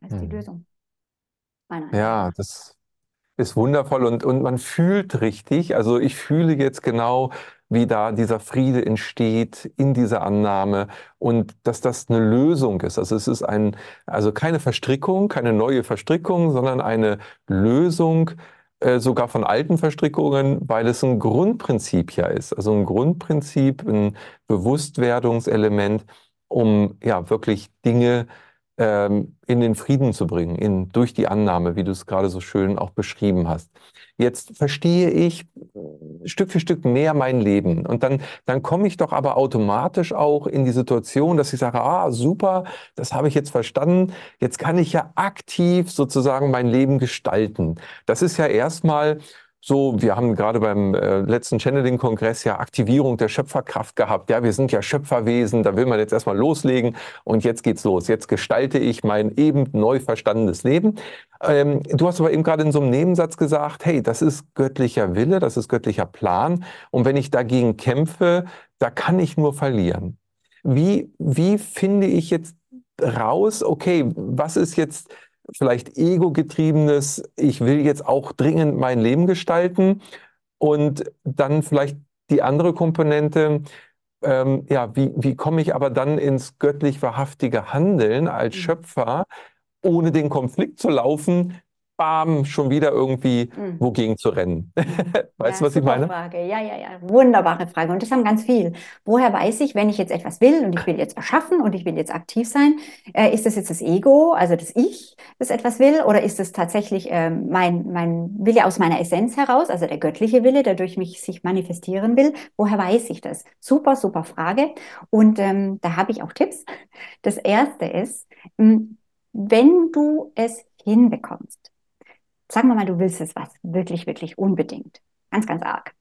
Das ist hm. die Lösung.
Ja, das ist wundervoll und, und man fühlt richtig, also ich fühle jetzt genau, wie da dieser Friede entsteht in dieser Annahme und dass das eine Lösung ist. Also es ist ein, also keine Verstrickung, keine neue Verstrickung, sondern eine Lösung äh, sogar von alten Verstrickungen, weil es ein Grundprinzip ja ist. Also ein Grundprinzip, ein Bewusstwerdungselement, um ja wirklich Dinge ähm, in den Frieden zu bringen, in, durch die Annahme, wie du es gerade so schön auch beschrieben hast. Jetzt verstehe ich äh, Stück für Stück mehr mein Leben. Und dann, dann komme ich doch aber automatisch auch in die Situation, dass ich sage, ah, super, das habe ich jetzt verstanden. Jetzt kann ich ja aktiv sozusagen mein Leben gestalten. Das ist ja erstmal so, wir haben gerade beim äh, letzten Channeling-Kongress ja Aktivierung der Schöpferkraft gehabt. Ja, wir sind ja Schöpferwesen, da will man jetzt erstmal loslegen und jetzt geht's los. Jetzt gestalte ich mein eben neu verstandenes Leben. Ähm, du hast aber eben gerade in so einem Nebensatz gesagt, hey, das ist göttlicher Wille, das ist göttlicher Plan. Und wenn ich dagegen kämpfe, da kann ich nur verlieren. Wie, wie finde ich jetzt raus, okay, was ist jetzt vielleicht ego-getriebenes, ich will jetzt auch dringend mein Leben gestalten und dann vielleicht die andere Komponente, ähm, ja, wie, wie komme ich aber dann ins göttlich wahrhaftige Handeln als mhm. Schöpfer, ohne den Konflikt zu laufen, bam, schon wieder irgendwie mhm. wogegen zu rennen. weißt du, ja, was ich meine?
Frage. Ja, ja, ja. Wunderbare Frage. Und das haben ganz viel. Woher weiß ich, wenn ich jetzt etwas will und ich will jetzt erschaffen und ich will jetzt aktiv sein, äh, ist das jetzt das Ego, also das Ich, das etwas will, oder ist es tatsächlich äh, mein, mein Wille aus meiner Essenz heraus, also der göttliche Wille, der durch mich sich manifestieren will? Woher weiß ich das? Super, super Frage. Und ähm, da habe ich auch Tipps. Das erste ist, hm, wenn du es hinbekommst, sagen wir mal, du willst es was, wirklich, wirklich unbedingt, ganz, ganz arg.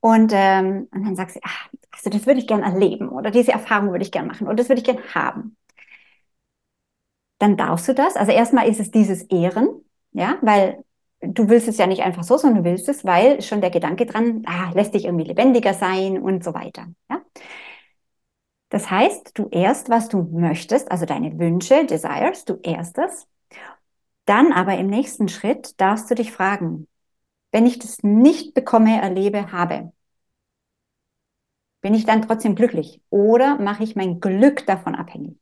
Und, ähm, und dann sagst du, ach, also das würde ich gern erleben oder diese Erfahrung würde ich gern machen oder das würde ich gern haben. Dann darfst du das. Also erstmal ist es dieses Ehren, ja, weil du willst es ja nicht einfach so, sondern du willst es, weil schon der Gedanke dran, ah, lässt dich irgendwie lebendiger sein und so weiter. Ja? Das heißt, du ehrst, was du möchtest, also deine Wünsche, Desires, du ehrst es dann aber im nächsten Schritt darfst du dich fragen, wenn ich das nicht bekomme, erlebe, habe, bin ich dann trotzdem glücklich oder mache ich mein Glück davon abhängig?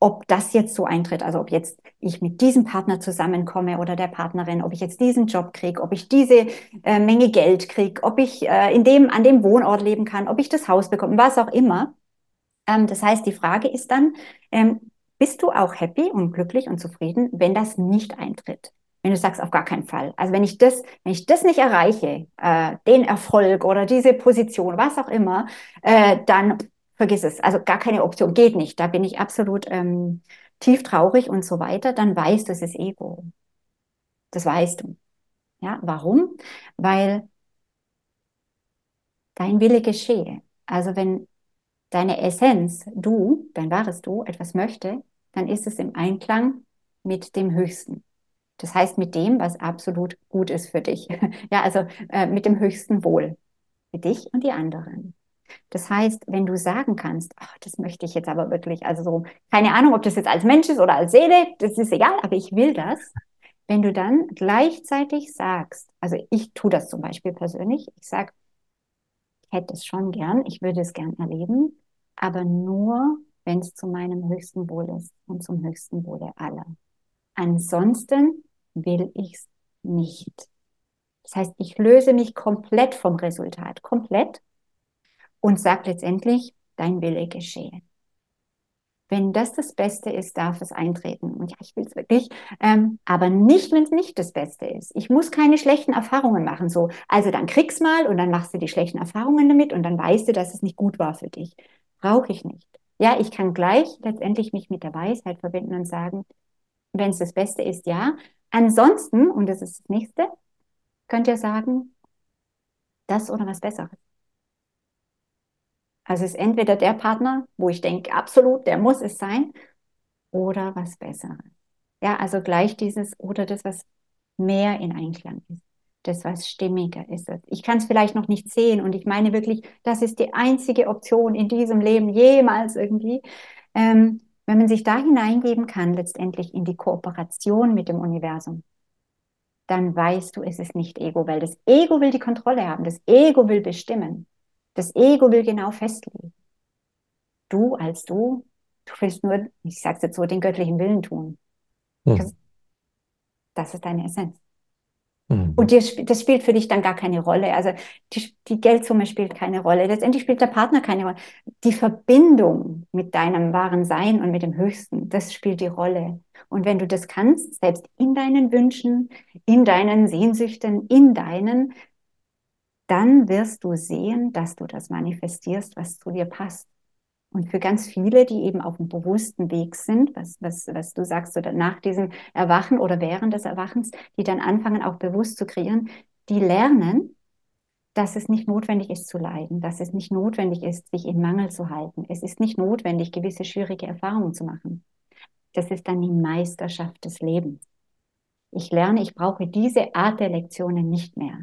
Ob das jetzt so eintritt, also ob jetzt ich mit diesem Partner zusammenkomme oder der Partnerin, ob ich jetzt diesen Job kriege, ob ich diese äh, Menge Geld kriege, ob ich äh, in dem, an dem Wohnort leben kann, ob ich das Haus bekomme, was auch immer. Ähm, das heißt, die Frage ist dann, ähm, bist du auch happy und glücklich und zufrieden, wenn das nicht eintritt? Wenn du sagst, auf gar keinen Fall. Also wenn ich das, wenn ich das nicht erreiche, äh, den Erfolg oder diese Position, was auch immer, äh, dann vergiss es. Also gar keine Option, geht nicht. Da bin ich absolut ähm, tief traurig und so weiter. Dann weißt du, es ist Ego. Das weißt du. Ja, warum? Weil dein Wille geschehe. Also wenn deine Essenz, du, dein wahres Du, etwas möchte, dann ist es im Einklang mit dem Höchsten. Das heißt mit dem, was absolut gut ist für dich. ja, also äh, mit dem höchsten Wohl für dich und die anderen. Das heißt, wenn du sagen kannst, ach, das möchte ich jetzt aber wirklich, also so, keine Ahnung, ob das jetzt als Mensch ist oder als Seele, das ist egal, aber ich will das. Wenn du dann gleichzeitig sagst, also ich tue das zum Beispiel persönlich, ich sage, ich hätte es schon gern, ich würde es gern erleben, aber nur, wenn es zu meinem höchsten Wohl ist und zum höchsten Wohle aller. Ansonsten will ich es nicht. Das heißt, ich löse mich komplett vom Resultat, komplett und sage letztendlich, dein Wille geschehe. Wenn das das Beste ist, darf es eintreten. Und ja, ich will es wirklich, ähm, aber nicht, wenn es nicht das Beste ist. Ich muss keine schlechten Erfahrungen machen. So, also dann krieg's mal und dann machst du die schlechten Erfahrungen damit und dann weißt du, dass es nicht gut war für dich. Brauche ich nicht. Ja, ich kann gleich letztendlich mich mit der Weisheit verbinden und sagen, wenn es das Beste ist, ja. Ansonsten, und das ist das nächste, könnt ihr sagen, das oder was Besseres. Also es ist entweder der Partner, wo ich denke, absolut, der muss es sein, oder was Besseres. Ja, also gleich dieses oder das, was mehr in Einklang ist das, was stimmiger ist. Ich kann es vielleicht noch nicht sehen und ich meine wirklich, das ist die einzige Option in diesem Leben jemals irgendwie. Ähm, wenn man sich da hineingeben kann, letztendlich in die Kooperation mit dem Universum, dann weißt du, es ist nicht Ego, weil das Ego will die Kontrolle haben, das Ego will bestimmen, das Ego will genau festlegen. Du als du, du willst nur, ich sag's jetzt so, den göttlichen Willen tun. Hm. Das ist deine Essenz. Mhm. Und das spielt für dich dann gar keine Rolle. Also die, die, Geldsumme spielt keine Rolle. Letztendlich spielt der Partner keine Rolle. Die Verbindung mit deinem wahren Sein und mit dem Höchsten, das spielt die Rolle. Und wenn du das kannst, selbst in deinen Wünschen, in deinen Sehnsüchten, in deinen, dann wirst du sehen, dass du das manifestierst, was zu dir passt. Und für ganz viele, die eben auf dem bewussten Weg sind, was, was, was du sagst, oder nach diesem Erwachen oder während des Erwachens, die dann anfangen, auch bewusst zu kreieren, die lernen, dass es nicht notwendig ist zu leiden, dass es nicht notwendig ist, sich in Mangel zu halten. Es ist nicht notwendig, gewisse schwierige Erfahrungen zu machen. Das ist dann die Meisterschaft des Lebens. Ich lerne, ich brauche diese Art der Lektionen nicht mehr.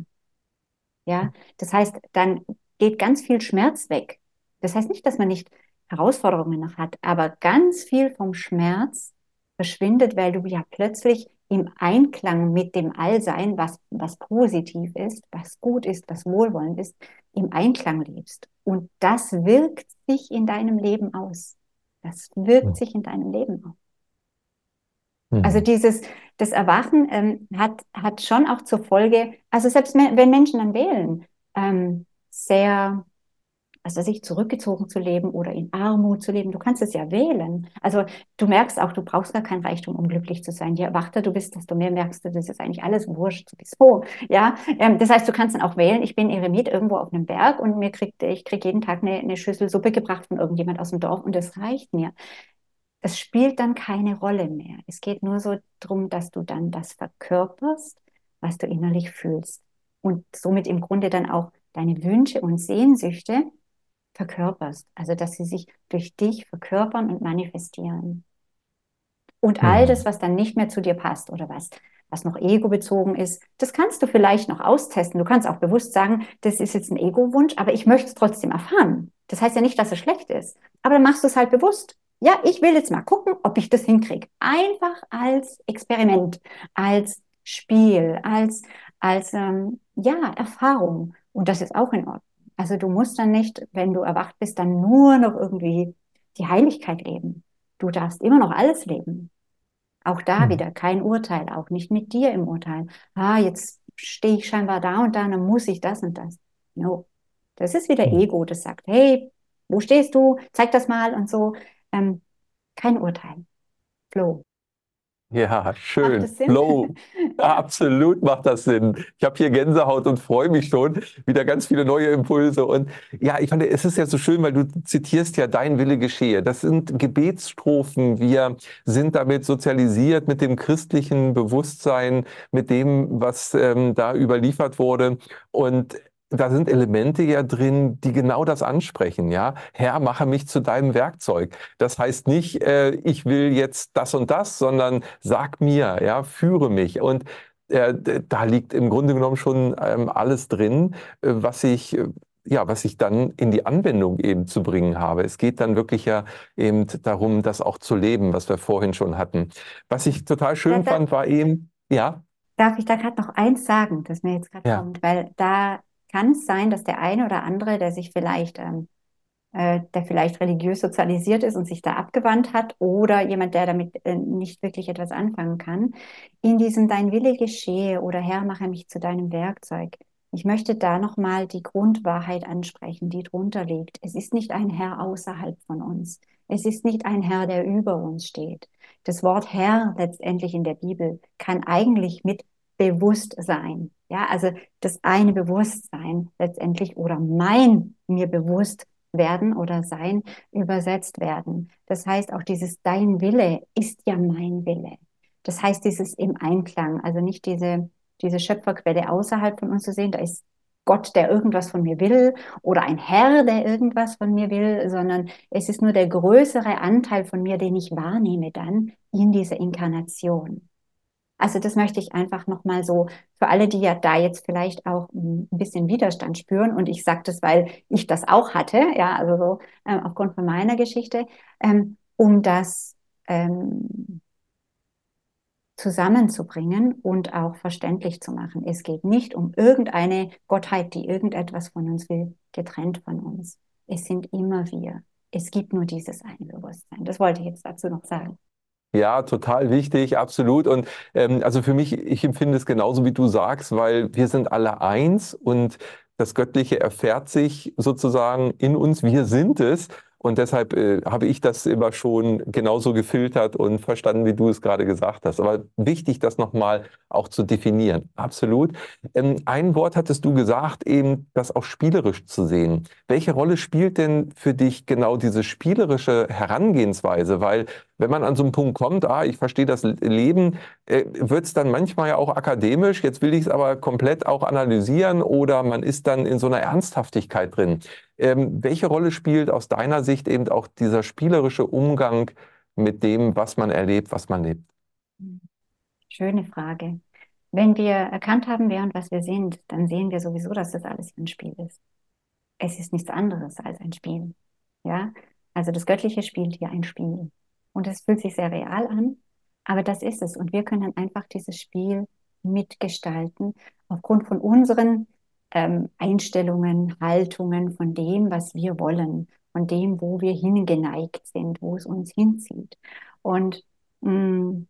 Ja, das heißt, dann geht ganz viel Schmerz weg. Das heißt nicht, dass man nicht Herausforderungen noch hat. Aber ganz viel vom Schmerz verschwindet, weil du ja plötzlich im Einklang mit dem Allsein, was, was positiv ist, was gut ist, was wohlwollend ist, im Einklang lebst. Und das wirkt sich in deinem Leben aus. Das wirkt mhm. sich in deinem Leben aus. Mhm. Also dieses, das Erwachen ähm, hat, hat schon auch zur Folge, also selbst wenn Menschen dann wählen, ähm, sehr also sich zurückgezogen zu leben oder in Armut zu leben. Du kannst es ja wählen. Also du merkst auch, du brauchst gar kein Reichtum, um glücklich zu sein. Je erwachter du bist, desto mehr merkst du, das ist eigentlich alles wurscht sowieso. Ja, ähm, das heißt, du kannst dann auch wählen. Ich bin Eremit irgendwo auf einem Berg und mir kriegt, ich kriege jeden Tag eine, eine Schüssel Suppe gebracht von irgendjemand aus dem Dorf und das reicht mir. Es spielt dann keine Rolle mehr. Es geht nur so darum, dass du dann das verkörperst, was du innerlich fühlst. Und somit im Grunde dann auch deine Wünsche und Sehnsüchte verkörperst. Also, dass sie sich durch dich verkörpern und manifestieren. Und all mhm. das, was dann nicht mehr zu dir passt oder was, was noch ego-bezogen ist, das kannst du vielleicht noch austesten. Du kannst auch bewusst sagen, das ist jetzt ein Ego-Wunsch, aber ich möchte es trotzdem erfahren. Das heißt ja nicht, dass es schlecht ist. Aber dann machst du es halt bewusst. Ja, ich will jetzt mal gucken, ob ich das hinkriege. Einfach als Experiment, als Spiel, als, als ähm, ja, Erfahrung. Und das ist auch in Ordnung. Also du musst dann nicht, wenn du erwacht bist, dann nur noch irgendwie die Heiligkeit leben. Du darfst immer noch alles leben. Auch da hm. wieder kein Urteil, auch nicht mit dir im Urteil. Ah, jetzt stehe ich scheinbar da und da, dann muss ich das und das. No. Das ist wieder hm. Ego, das sagt, hey, wo stehst du? Zeig das mal und so. Ähm, kein Urteil. Flow.
Ja, schön. Flow. Absolut macht das Sinn. Ich habe hier Gänsehaut und freue mich schon. Wieder ganz viele neue Impulse. Und ja, ich fand, es ist ja so schön, weil du zitierst ja dein Wille geschehe. Das sind Gebetsstrophen. Wir sind damit sozialisiert mit dem christlichen Bewusstsein, mit dem, was ähm, da überliefert wurde. Und da sind Elemente ja drin, die genau das ansprechen, ja. Herr, mache mich zu deinem Werkzeug. Das heißt nicht, äh, ich will jetzt das und das, sondern sag mir, ja, führe mich. Und äh, da liegt im Grunde genommen schon ähm, alles drin, äh, was ich äh, ja, was ich dann in die Anwendung eben zu bringen habe. Es geht dann wirklich ja eben darum, das auch zu leben, was wir vorhin schon hatten. Was ich total schön da, fand, war eben, ja.
Darf ich da gerade noch eins sagen, das mir jetzt gerade ja. kommt, weil da kann es sein, dass der eine oder andere, der sich vielleicht, ähm, äh, der vielleicht religiös sozialisiert ist und sich da abgewandt hat oder jemand, der damit äh, nicht wirklich etwas anfangen kann, in diesem Dein Wille geschehe oder Herr, mache mich zu deinem Werkzeug. Ich möchte da nochmal die Grundwahrheit ansprechen, die drunter liegt. Es ist nicht ein Herr außerhalb von uns. Es ist nicht ein Herr, der über uns steht. Das Wort Herr letztendlich in der Bibel kann eigentlich mit Bewusstsein ja, also das eine Bewusstsein letztendlich oder mein mir bewusst werden oder sein übersetzt werden. Das heißt, auch dieses Dein Wille ist ja mein Wille. Das heißt, dieses im Einklang, also nicht diese, diese Schöpferquelle außerhalb von uns zu sehen, da ist Gott, der irgendwas von mir will oder ein Herr, der irgendwas von mir will, sondern es ist nur der größere Anteil von mir, den ich wahrnehme dann in dieser Inkarnation. Also das möchte ich einfach nochmal so für alle, die ja da jetzt vielleicht auch ein bisschen Widerstand spüren. Und ich sage das, weil ich das auch hatte, ja, also so ähm, aufgrund von meiner Geschichte, ähm, um das ähm, zusammenzubringen und auch verständlich zu machen. Es geht nicht um irgendeine Gottheit, die irgendetwas von uns will, getrennt von uns. Es sind immer wir. Es gibt nur dieses eine Bewusstsein. Das wollte ich jetzt dazu noch sagen.
Ja, total wichtig, absolut. Und ähm, also für mich, ich empfinde es genauso, wie du sagst, weil wir sind alle eins und das Göttliche erfährt sich sozusagen in uns. Wir sind es. Und deshalb äh, habe ich das immer schon genauso gefiltert und verstanden, wie du es gerade gesagt hast. Aber wichtig, das nochmal auch zu definieren. Absolut. Ähm, ein Wort hattest du gesagt, eben das auch spielerisch zu sehen. Welche Rolle spielt denn für dich genau diese spielerische Herangehensweise? Weil wenn man an so einen Punkt kommt, ah, ich verstehe das Leben, äh, wird es dann manchmal ja auch akademisch, jetzt will ich es aber komplett auch analysieren oder man ist dann in so einer Ernsthaftigkeit drin. Ähm, welche Rolle spielt aus deiner Sicht eben auch dieser spielerische Umgang mit dem, was man erlebt, was man lebt?
Schöne Frage. Wenn wir erkannt haben, wer und was wir sind, dann sehen wir sowieso, dass das alles ein Spiel ist. Es ist nichts anderes als ein Spiel. Ja? Also das Göttliche spielt hier ein Spiel. Und es fühlt sich sehr real an, aber das ist es. Und wir können einfach dieses Spiel mitgestalten aufgrund von unseren ähm, Einstellungen, Haltungen, von dem, was wir wollen, von dem, wo wir hingeneigt sind, wo es uns hinzieht. Und mh, mm,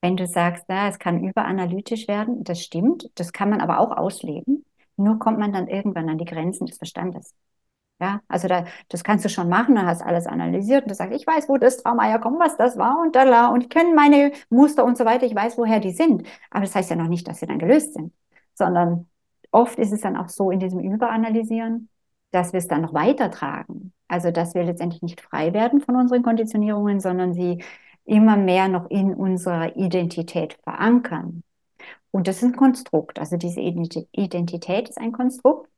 wenn du sagst, na, es kann überanalytisch werden, das stimmt, das kann man aber auch ausleben. Nur kommt man dann irgendwann an die Grenzen des Verstandes. Ja, also da, das kannst du schon machen, dann hast alles analysiert und du sagst, ich weiß, wo das Trauma herkommt, was das war und da la und ich kenne meine Muster und so weiter, ich weiß, woher die sind. Aber das heißt ja noch nicht, dass sie dann gelöst sind, sondern oft ist es dann auch so in diesem Überanalysieren, dass wir es dann noch weitertragen. Also, dass wir letztendlich nicht frei werden von unseren Konditionierungen, sondern sie immer mehr noch in unserer Identität verankern. Und das ist ein Konstrukt. Also diese Identität ist ein Konstrukt.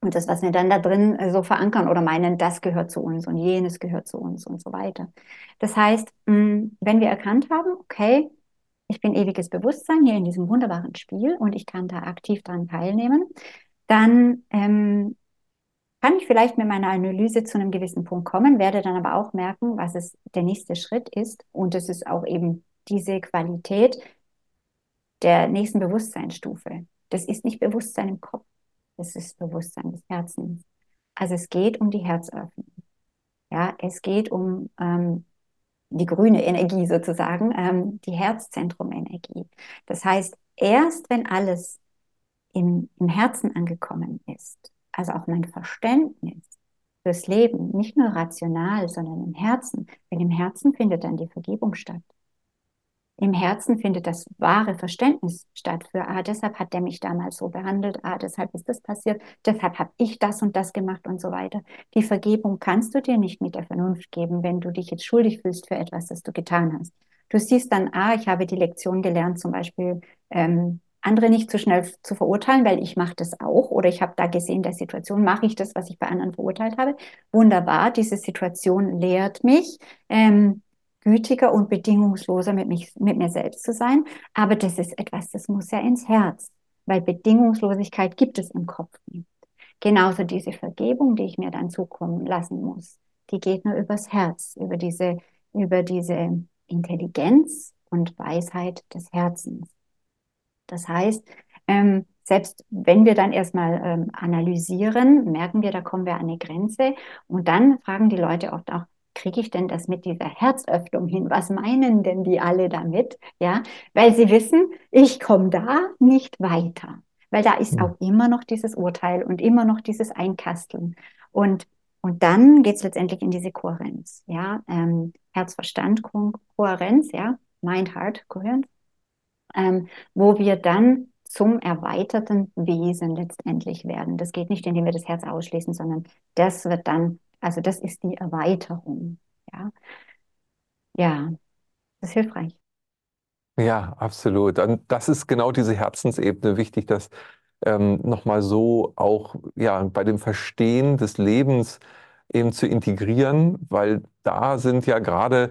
Und das, was wir dann da drin äh, so verankern oder meinen, das gehört zu uns und jenes gehört zu uns und so weiter. Das heißt, mm, wenn wir erkannt haben, okay, ich bin ewiges Bewusstsein hier in diesem wunderbaren Spiel und ich kann da aktiv daran teilnehmen, dann ähm, kann ich vielleicht mit meiner Analyse zu einem gewissen Punkt kommen, werde dann aber auch merken, was es der nächste Schritt ist. Und es ist auch eben diese Qualität der nächsten Bewusstseinsstufe. Das ist nicht Bewusstsein im Kopf, das ist Bewusstsein des Herzens. Also es geht um die Herzöffnung. Ja, es geht um ähm, die grüne Energie sozusagen, ähm, die Herzzentrum-Energie. Das heißt, erst wenn alles im, im Herzen angekommen ist, also auch mein Verständnis fürs Leben, nicht nur rational, sondern im Herzen, weil im Herzen findet dann die Vergebung statt. Im Herzen findet das wahre Verständnis statt für, ah, deshalb hat der mich damals so behandelt, ah, deshalb ist das passiert, deshalb habe ich das und das gemacht und so weiter. Die Vergebung kannst du dir nicht mit der Vernunft geben, wenn du dich jetzt schuldig fühlst für etwas, das du getan hast. Du siehst dann, ah, ich habe die Lektion gelernt, zum Beispiel, ähm, andere nicht zu schnell zu verurteilen, weil ich mache das auch oder ich habe da gesehen, der Situation mache ich das, was ich bei anderen verurteilt habe. Wunderbar, diese Situation lehrt mich, ähm, gütiger und bedingungsloser mit, mich, mit mir selbst zu sein. Aber das ist etwas, das muss ja ins Herz, weil Bedingungslosigkeit gibt es im Kopf nicht. Genauso diese Vergebung, die ich mir dann zukommen lassen muss, die geht nur übers Herz, über diese, über diese Intelligenz und Weisheit des Herzens. Das heißt, ähm, selbst wenn wir dann erstmal ähm, analysieren, merken wir, da kommen wir an eine Grenze und dann fragen die Leute oft auch, kriege ich denn das mit dieser Herzöffnung hin? Was meinen denn die alle damit? Ja, weil sie wissen, ich komme da nicht weiter. Weil da ist ja. auch immer noch dieses Urteil und immer noch dieses Einkasteln. Und, und dann geht es letztendlich in diese Kohärenz. Ja, ähm, Herz-Verstand-Kohärenz, ja, Mind-Heart-Kohärenz, ähm, wo wir dann zum erweiterten Wesen letztendlich werden. Das geht nicht, indem wir das Herz ausschließen, sondern das wird dann also das ist die Erweiterung. Ja, ja das ist hilfreich.
Ja, absolut. Und das ist genau diese Herzensebene wichtig, das ähm, nochmal so auch ja, bei dem Verstehen des Lebens eben zu integrieren, weil da sind ja gerade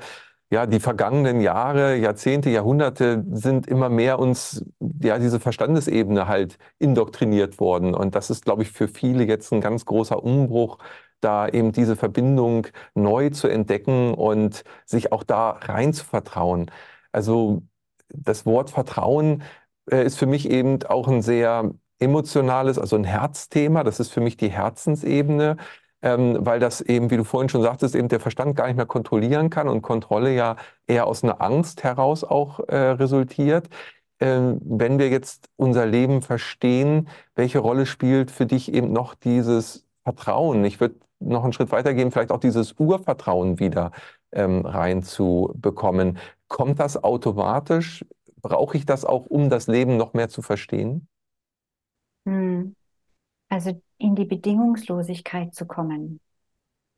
ja, die vergangenen Jahre, Jahrzehnte, Jahrhunderte sind immer mehr uns, ja, diese Verstandesebene halt indoktriniert worden. Und das ist, glaube ich, für viele jetzt ein ganz großer Umbruch, da eben diese Verbindung neu zu entdecken und sich auch da rein zu vertrauen. Also das Wort Vertrauen äh, ist für mich eben auch ein sehr emotionales, also ein Herzthema. Das ist für mich die Herzensebene, ähm, weil das eben, wie du vorhin schon sagtest, eben der Verstand gar nicht mehr kontrollieren kann und Kontrolle ja eher aus einer Angst heraus auch äh, resultiert. Ähm, wenn wir jetzt unser Leben verstehen, welche Rolle spielt für dich eben noch dieses Vertrauen? Ich würde noch einen Schritt weitergehen, vielleicht auch dieses Urvertrauen wieder ähm, reinzubekommen. Kommt das automatisch? Brauche ich das auch, um das Leben noch mehr zu verstehen?
Hm. Also in die Bedingungslosigkeit zu kommen.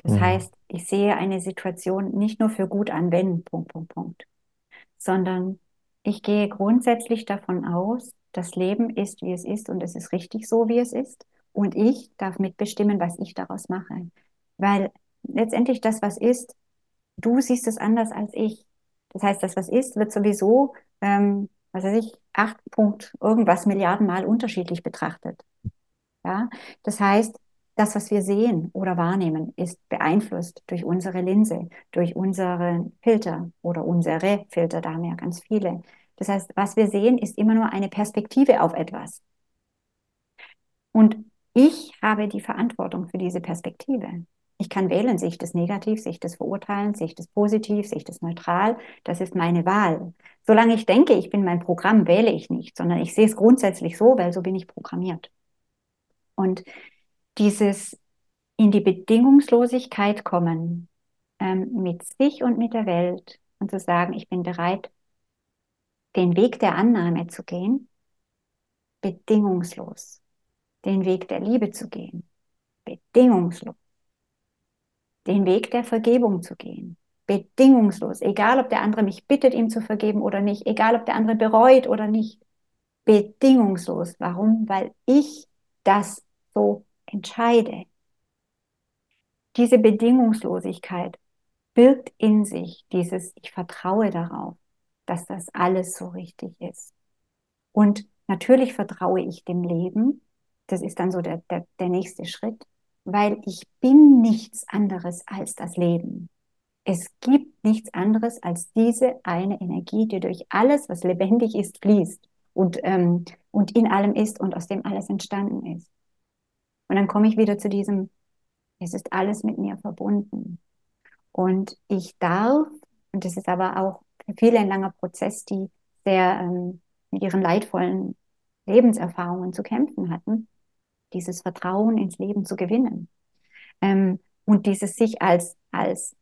Das mhm. heißt, ich sehe eine Situation nicht nur für gut an, wenn, Punkt, Punkt, Punkt, sondern ich gehe grundsätzlich davon aus, das Leben ist, wie es ist und es ist richtig so, wie es ist. Und ich darf mitbestimmen, was ich daraus mache. Weil letztendlich das, was ist, du siehst es anders als ich. Das heißt, das, was ist, wird sowieso, ähm, was weiß ich, acht Punkt irgendwas Milliarden Mal unterschiedlich betrachtet. Ja, das heißt, das, was wir sehen oder wahrnehmen, ist beeinflusst durch unsere Linse, durch unsere Filter oder unsere Filter, da haben wir ja ganz viele. Das heißt, was wir sehen, ist immer nur eine Perspektive auf etwas. Und ich habe die Verantwortung für diese Perspektive. Ich kann wählen, sehe ich das negativ, sehe ich das verurteilen, sehe ich das positiv, sehe ich das neutral. Das ist meine Wahl. Solange ich denke, ich bin mein Programm, wähle ich nicht, sondern ich sehe es grundsätzlich so, weil so bin ich programmiert. Und dieses in die Bedingungslosigkeit kommen ähm, mit sich und mit der Welt und zu sagen, ich bin bereit, den Weg der Annahme zu gehen, bedingungslos, den Weg der Liebe zu gehen, bedingungslos, den Weg der Vergebung zu gehen, bedingungslos, egal ob der andere mich bittet, ihm zu vergeben oder nicht, egal ob der andere bereut oder nicht, bedingungslos. Warum? Weil ich das so entscheide. Diese Bedingungslosigkeit birgt in sich dieses, ich vertraue darauf, dass das alles so richtig ist. Und natürlich vertraue ich dem Leben. Das ist dann so der, der, der nächste Schritt, weil ich bin nichts anderes als das Leben. Es gibt nichts anderes als diese eine Energie, die durch alles, was lebendig ist, fließt und, ähm, und in allem ist und aus dem alles entstanden ist. Und dann komme ich wieder zu diesem, es ist alles mit mir verbunden. Und ich darf, und das ist aber auch für viele ein langer Prozess, die sehr ähm, mit ihren leidvollen Lebenserfahrungen zu kämpfen hatten, dieses Vertrauen ins Leben zu gewinnen. Ähm, und dieses sich als, als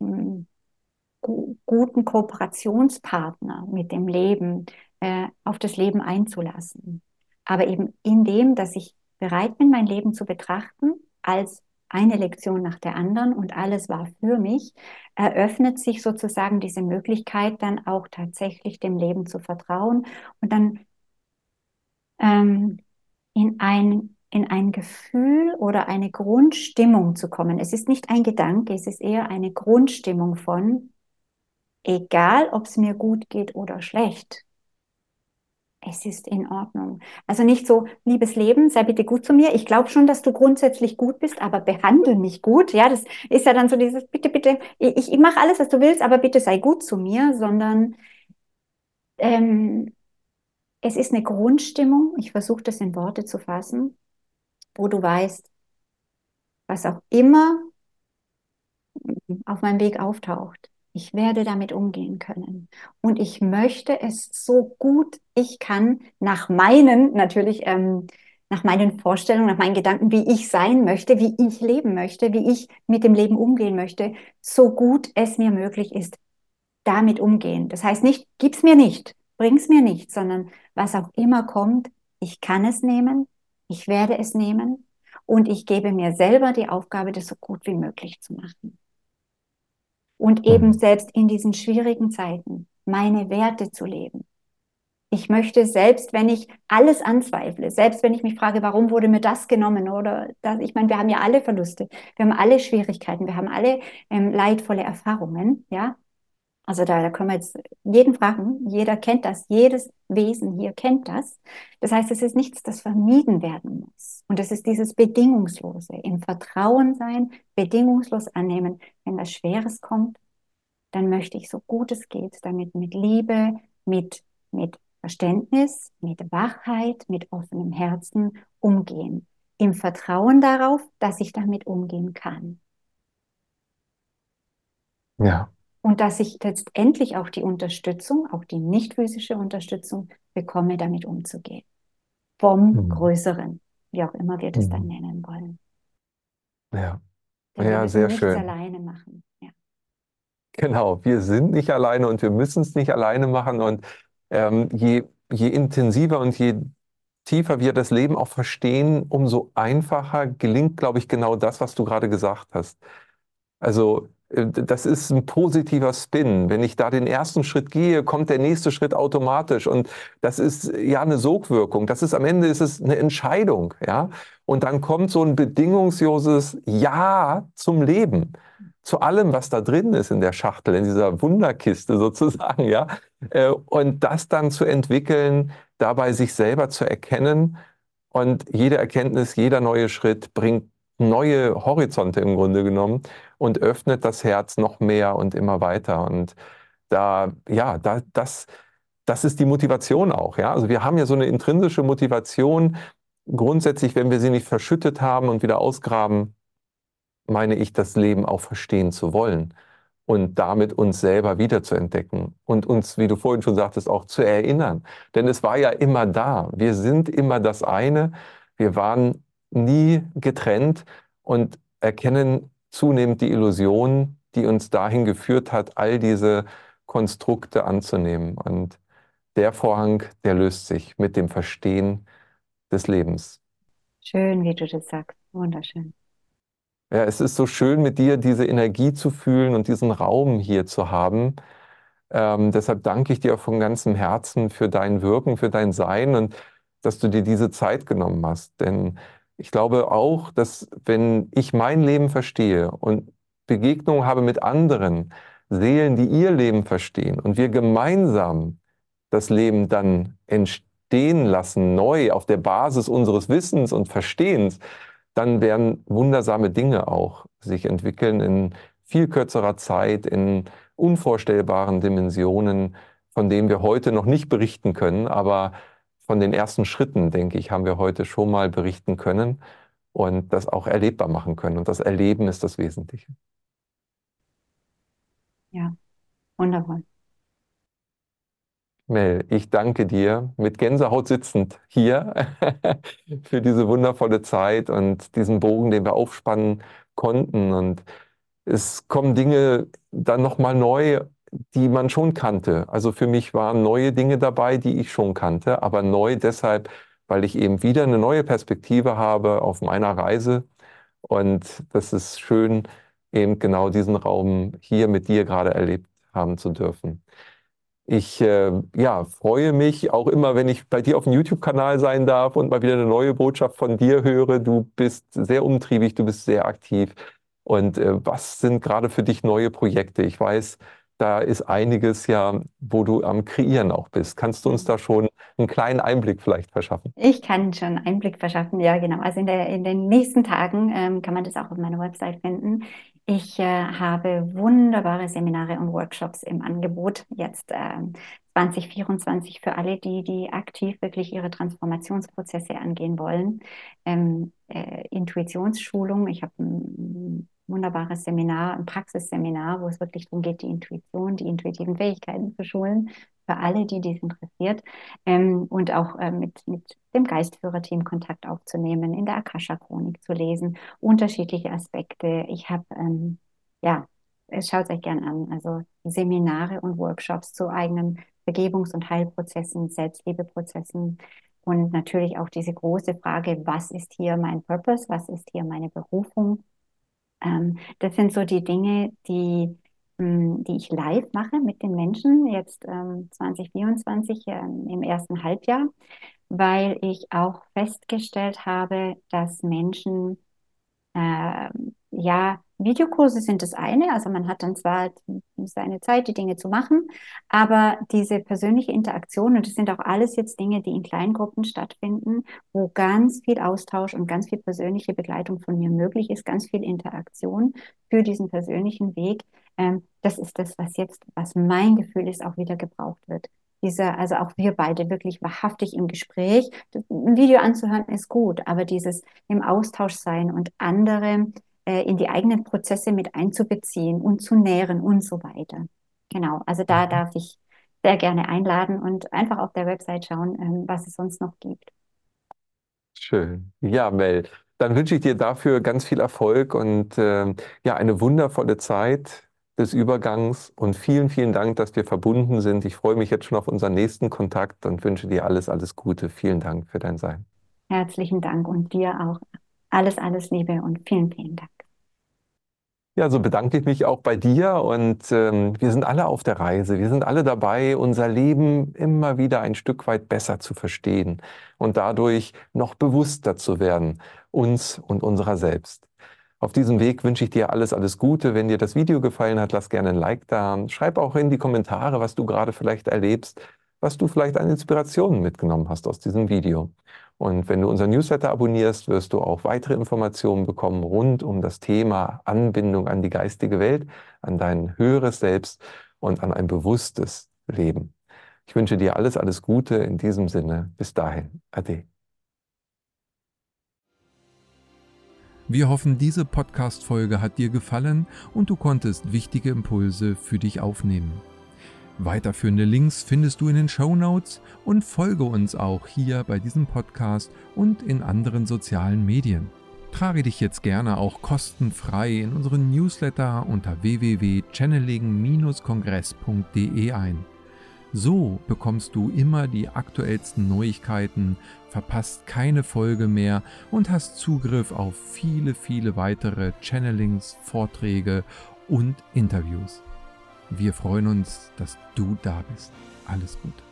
ähm, guten Kooperationspartner mit dem Leben äh, auf das Leben einzulassen. Aber eben in dem, dass ich bereit bin, mein Leben zu betrachten als eine Lektion nach der anderen und alles war für mich, eröffnet sich sozusagen diese Möglichkeit, dann auch tatsächlich dem Leben zu vertrauen und dann ähm, in ein in ein Gefühl oder eine Grundstimmung zu kommen. Es ist nicht ein Gedanke, es ist eher eine Grundstimmung von, egal ob es mir gut geht oder schlecht, es ist in Ordnung. Also nicht so, liebes Leben, sei bitte gut zu mir. Ich glaube schon, dass du grundsätzlich gut bist, aber behandle mich gut. Ja, das ist ja dann so dieses, bitte, bitte, ich, ich mache alles, was du willst, aber bitte sei gut zu mir, sondern ähm, es ist eine Grundstimmung. Ich versuche das in Worte zu fassen, wo du weißt, was auch immer auf meinem Weg auftaucht, ich werde damit umgehen können. Und ich möchte es so gut ich kann nach meinen, natürlich, ähm, nach meinen Vorstellungen, nach meinen Gedanken, wie ich sein möchte, wie ich leben möchte, wie ich mit dem Leben umgehen möchte, so gut es mir möglich ist, damit umgehen. Das heißt nicht, gib's mir nicht, bring's mir nicht, sondern was auch immer kommt, ich kann es nehmen, ich werde es nehmen und ich gebe mir selber die Aufgabe, das so gut wie möglich zu machen und eben mhm. selbst in diesen schwierigen Zeiten meine Werte zu leben. Ich möchte selbst, wenn ich alles anzweifle, selbst wenn ich mich frage, warum wurde mir das genommen oder das, ich meine, wir haben ja alle Verluste, wir haben alle Schwierigkeiten, wir haben alle ähm, leidvolle Erfahrungen, ja. Also da, da können wir jetzt jeden fragen, jeder kennt das, jedes Wesen hier kennt das. Das heißt, es ist nichts, das vermieden werden muss. Und es ist dieses Bedingungslose, im Vertrauen sein, bedingungslos annehmen. Wenn was Schweres kommt, dann möchte ich so gut es geht, damit mit Liebe, mit, mit Verständnis, mit Wachheit, mit offenem Herzen umgehen. Im Vertrauen darauf, dass ich damit umgehen kann.
Ja
und dass ich letztendlich auch die Unterstützung, auch die nicht physische Unterstützung bekomme, damit umzugehen. Vom mhm. Größeren, wie auch immer wir das mhm. dann nennen wollen.
Ja, Denn ja, sehr schön.
alleine machen. Ja.
Genau, wir sind nicht alleine und wir müssen es nicht alleine machen. Und ähm, je, je intensiver und je tiefer wir das Leben auch verstehen, umso einfacher gelingt, glaube ich, genau das, was du gerade gesagt hast. Also das ist ein positiver Spin. Wenn ich da den ersten Schritt gehe, kommt der nächste Schritt automatisch. Und das ist ja eine Sogwirkung. Das ist am Ende ist es eine Entscheidung, ja. Und dann kommt so ein bedingungsloses Ja zum Leben, zu allem, was da drin ist in der Schachtel, in dieser Wunderkiste sozusagen, ja. Äh, und das dann zu entwickeln, dabei sich selber zu erkennen. Und jede Erkenntnis, jeder neue Schritt bringt neue Horizonte im Grunde genommen und öffnet das Herz noch mehr und immer weiter. Und da, ja, da, das, das ist die Motivation auch. Ja? Also wir haben ja so eine intrinsische Motivation. Grundsätzlich, wenn wir sie nicht verschüttet haben und wieder ausgraben, meine ich, das Leben auch verstehen zu wollen und damit uns selber wiederzuentdecken und uns, wie du vorhin schon sagtest, auch zu erinnern. Denn es war ja immer da. Wir sind immer das eine. Wir waren nie getrennt und erkennen zunehmend die Illusion, die uns dahin geführt hat, all diese Konstrukte anzunehmen. Und der Vorhang, der löst sich mit dem Verstehen des Lebens.
Schön, wie du das sagst. Wunderschön.
Ja, es ist so schön, mit dir diese Energie zu fühlen und diesen Raum hier zu haben. Ähm, deshalb danke ich dir von ganzem Herzen für dein Wirken, für dein Sein und dass du dir diese Zeit genommen hast. Denn ich glaube auch, dass wenn ich mein Leben verstehe und Begegnungen habe mit anderen Seelen, die ihr Leben verstehen und wir gemeinsam das Leben dann entstehen lassen, neu auf der Basis unseres Wissens und Verstehens, dann werden wundersame Dinge auch sich entwickeln in viel kürzerer Zeit, in unvorstellbaren Dimensionen, von denen wir heute noch nicht berichten können, aber von den ersten Schritten, denke ich, haben wir heute schon mal berichten können und das auch erlebbar machen können. Und das Erleben ist das Wesentliche.
Ja, wundervoll.
Mel, ich danke dir mit Gänsehaut sitzend hier für diese wundervolle Zeit und diesen Bogen, den wir aufspannen konnten. Und es kommen Dinge dann nochmal neu, die man schon kannte. Also für mich waren neue Dinge dabei, die ich schon kannte, aber neu deshalb, weil ich eben wieder eine neue Perspektive habe auf meiner Reise. Und das ist schön, eben genau diesen Raum hier mit dir gerade erlebt haben zu dürfen. Ich äh, ja, freue mich auch immer, wenn ich bei dir auf dem YouTube-Kanal sein darf und mal wieder eine neue Botschaft von dir höre. Du bist sehr umtriebig, du bist sehr aktiv. Und äh, was sind gerade für dich neue Projekte? Ich weiß, da ist einiges ja, wo du am Kreieren auch bist. Kannst du uns da schon einen kleinen Einblick vielleicht verschaffen?
Ich kann schon einen Einblick verschaffen, ja, genau. Also in, der, in den nächsten Tagen ähm, kann man das auch auf meiner Website finden. Ich äh, habe wunderbare Seminare und Workshops im Angebot jetzt äh, 2024 für alle, die, die aktiv wirklich ihre Transformationsprozesse angehen wollen. Ähm, äh, Intuitionsschulung. Ich habe ein wunderbares Seminar, ein Praxisseminar, wo es wirklich darum geht, die Intuition, die intuitiven Fähigkeiten zu schulen, für alle, die dies interessiert. Ähm, und auch äh, mit, mit dem Geistführerteam Kontakt aufzunehmen, in der Akasha-Chronik zu lesen, unterschiedliche Aspekte. Ich habe, ähm, ja, schaut es euch gern an, also Seminare und Workshops zu eigenen Vergebungs- und Heilprozessen, Selbstliebeprozessen, und natürlich auch diese große Frage, was ist hier mein Purpose, was ist hier meine Berufung? Ähm, das sind so die Dinge, die, ähm, die ich live mache mit den Menschen, jetzt ähm, 2024 ähm, im ersten Halbjahr, weil ich auch festgestellt habe, dass Menschen äh, ja Videokurse sind das eine, also man hat dann zwar seine Zeit, die Dinge zu machen, aber diese persönliche Interaktion, und das sind auch alles jetzt Dinge, die in Kleingruppen stattfinden, wo ganz viel Austausch und ganz viel persönliche Begleitung von mir möglich ist, ganz viel Interaktion für diesen persönlichen Weg. Ähm, das ist das, was jetzt, was mein Gefühl ist, auch wieder gebraucht wird. Dieser, also auch wir beide wirklich wahrhaftig im Gespräch. Ein Video anzuhören ist gut, aber dieses im Austausch sein und andere äh, in die eigenen Prozesse mit einzubeziehen und zu nähren und so weiter. Genau, also da mhm. darf ich sehr gerne einladen und einfach auf der Website schauen, ähm, was es sonst noch gibt.
Schön. Ja, Mel, dann wünsche ich dir dafür ganz viel Erfolg und äh, ja, eine wundervolle Zeit des Übergangs und vielen, vielen Dank, dass wir verbunden sind. Ich freue mich jetzt schon auf unseren nächsten Kontakt und wünsche dir alles, alles Gute. Vielen Dank für dein Sein.
Herzlichen Dank und dir auch alles, alles Liebe und vielen, vielen Dank.
Ja, so bedanke ich mich auch bei dir und ähm, wir sind alle auf der Reise. Wir sind alle dabei, unser Leben immer wieder ein Stück weit besser zu verstehen und dadurch noch bewusster zu werden, uns und unserer selbst. Auf diesem Weg wünsche ich dir alles, alles Gute. Wenn dir das Video gefallen hat, lass gerne ein Like da. Schreib auch in die Kommentare, was du gerade vielleicht erlebst, was du vielleicht an Inspirationen mitgenommen hast aus diesem Video. Und wenn du unser Newsletter abonnierst, wirst du auch weitere Informationen bekommen rund um das Thema Anbindung an die geistige Welt, an dein höheres Selbst und an ein bewusstes Leben. Ich wünsche dir alles, alles Gute in diesem Sinne. Bis dahin. Ade. Wir hoffen, diese Podcast-Folge hat dir gefallen und du konntest wichtige Impulse für dich aufnehmen. Weiterführende Links findest du in den Show Notes und folge uns auch hier bei diesem Podcast und in anderen sozialen Medien. Trage dich jetzt gerne auch kostenfrei in unseren Newsletter unter www.channeling-kongress.de ein. So bekommst du immer die aktuellsten Neuigkeiten, verpasst keine Folge mehr und hast Zugriff auf viele, viele weitere Channelings, Vorträge und Interviews. Wir freuen uns, dass du da bist. Alles Gute.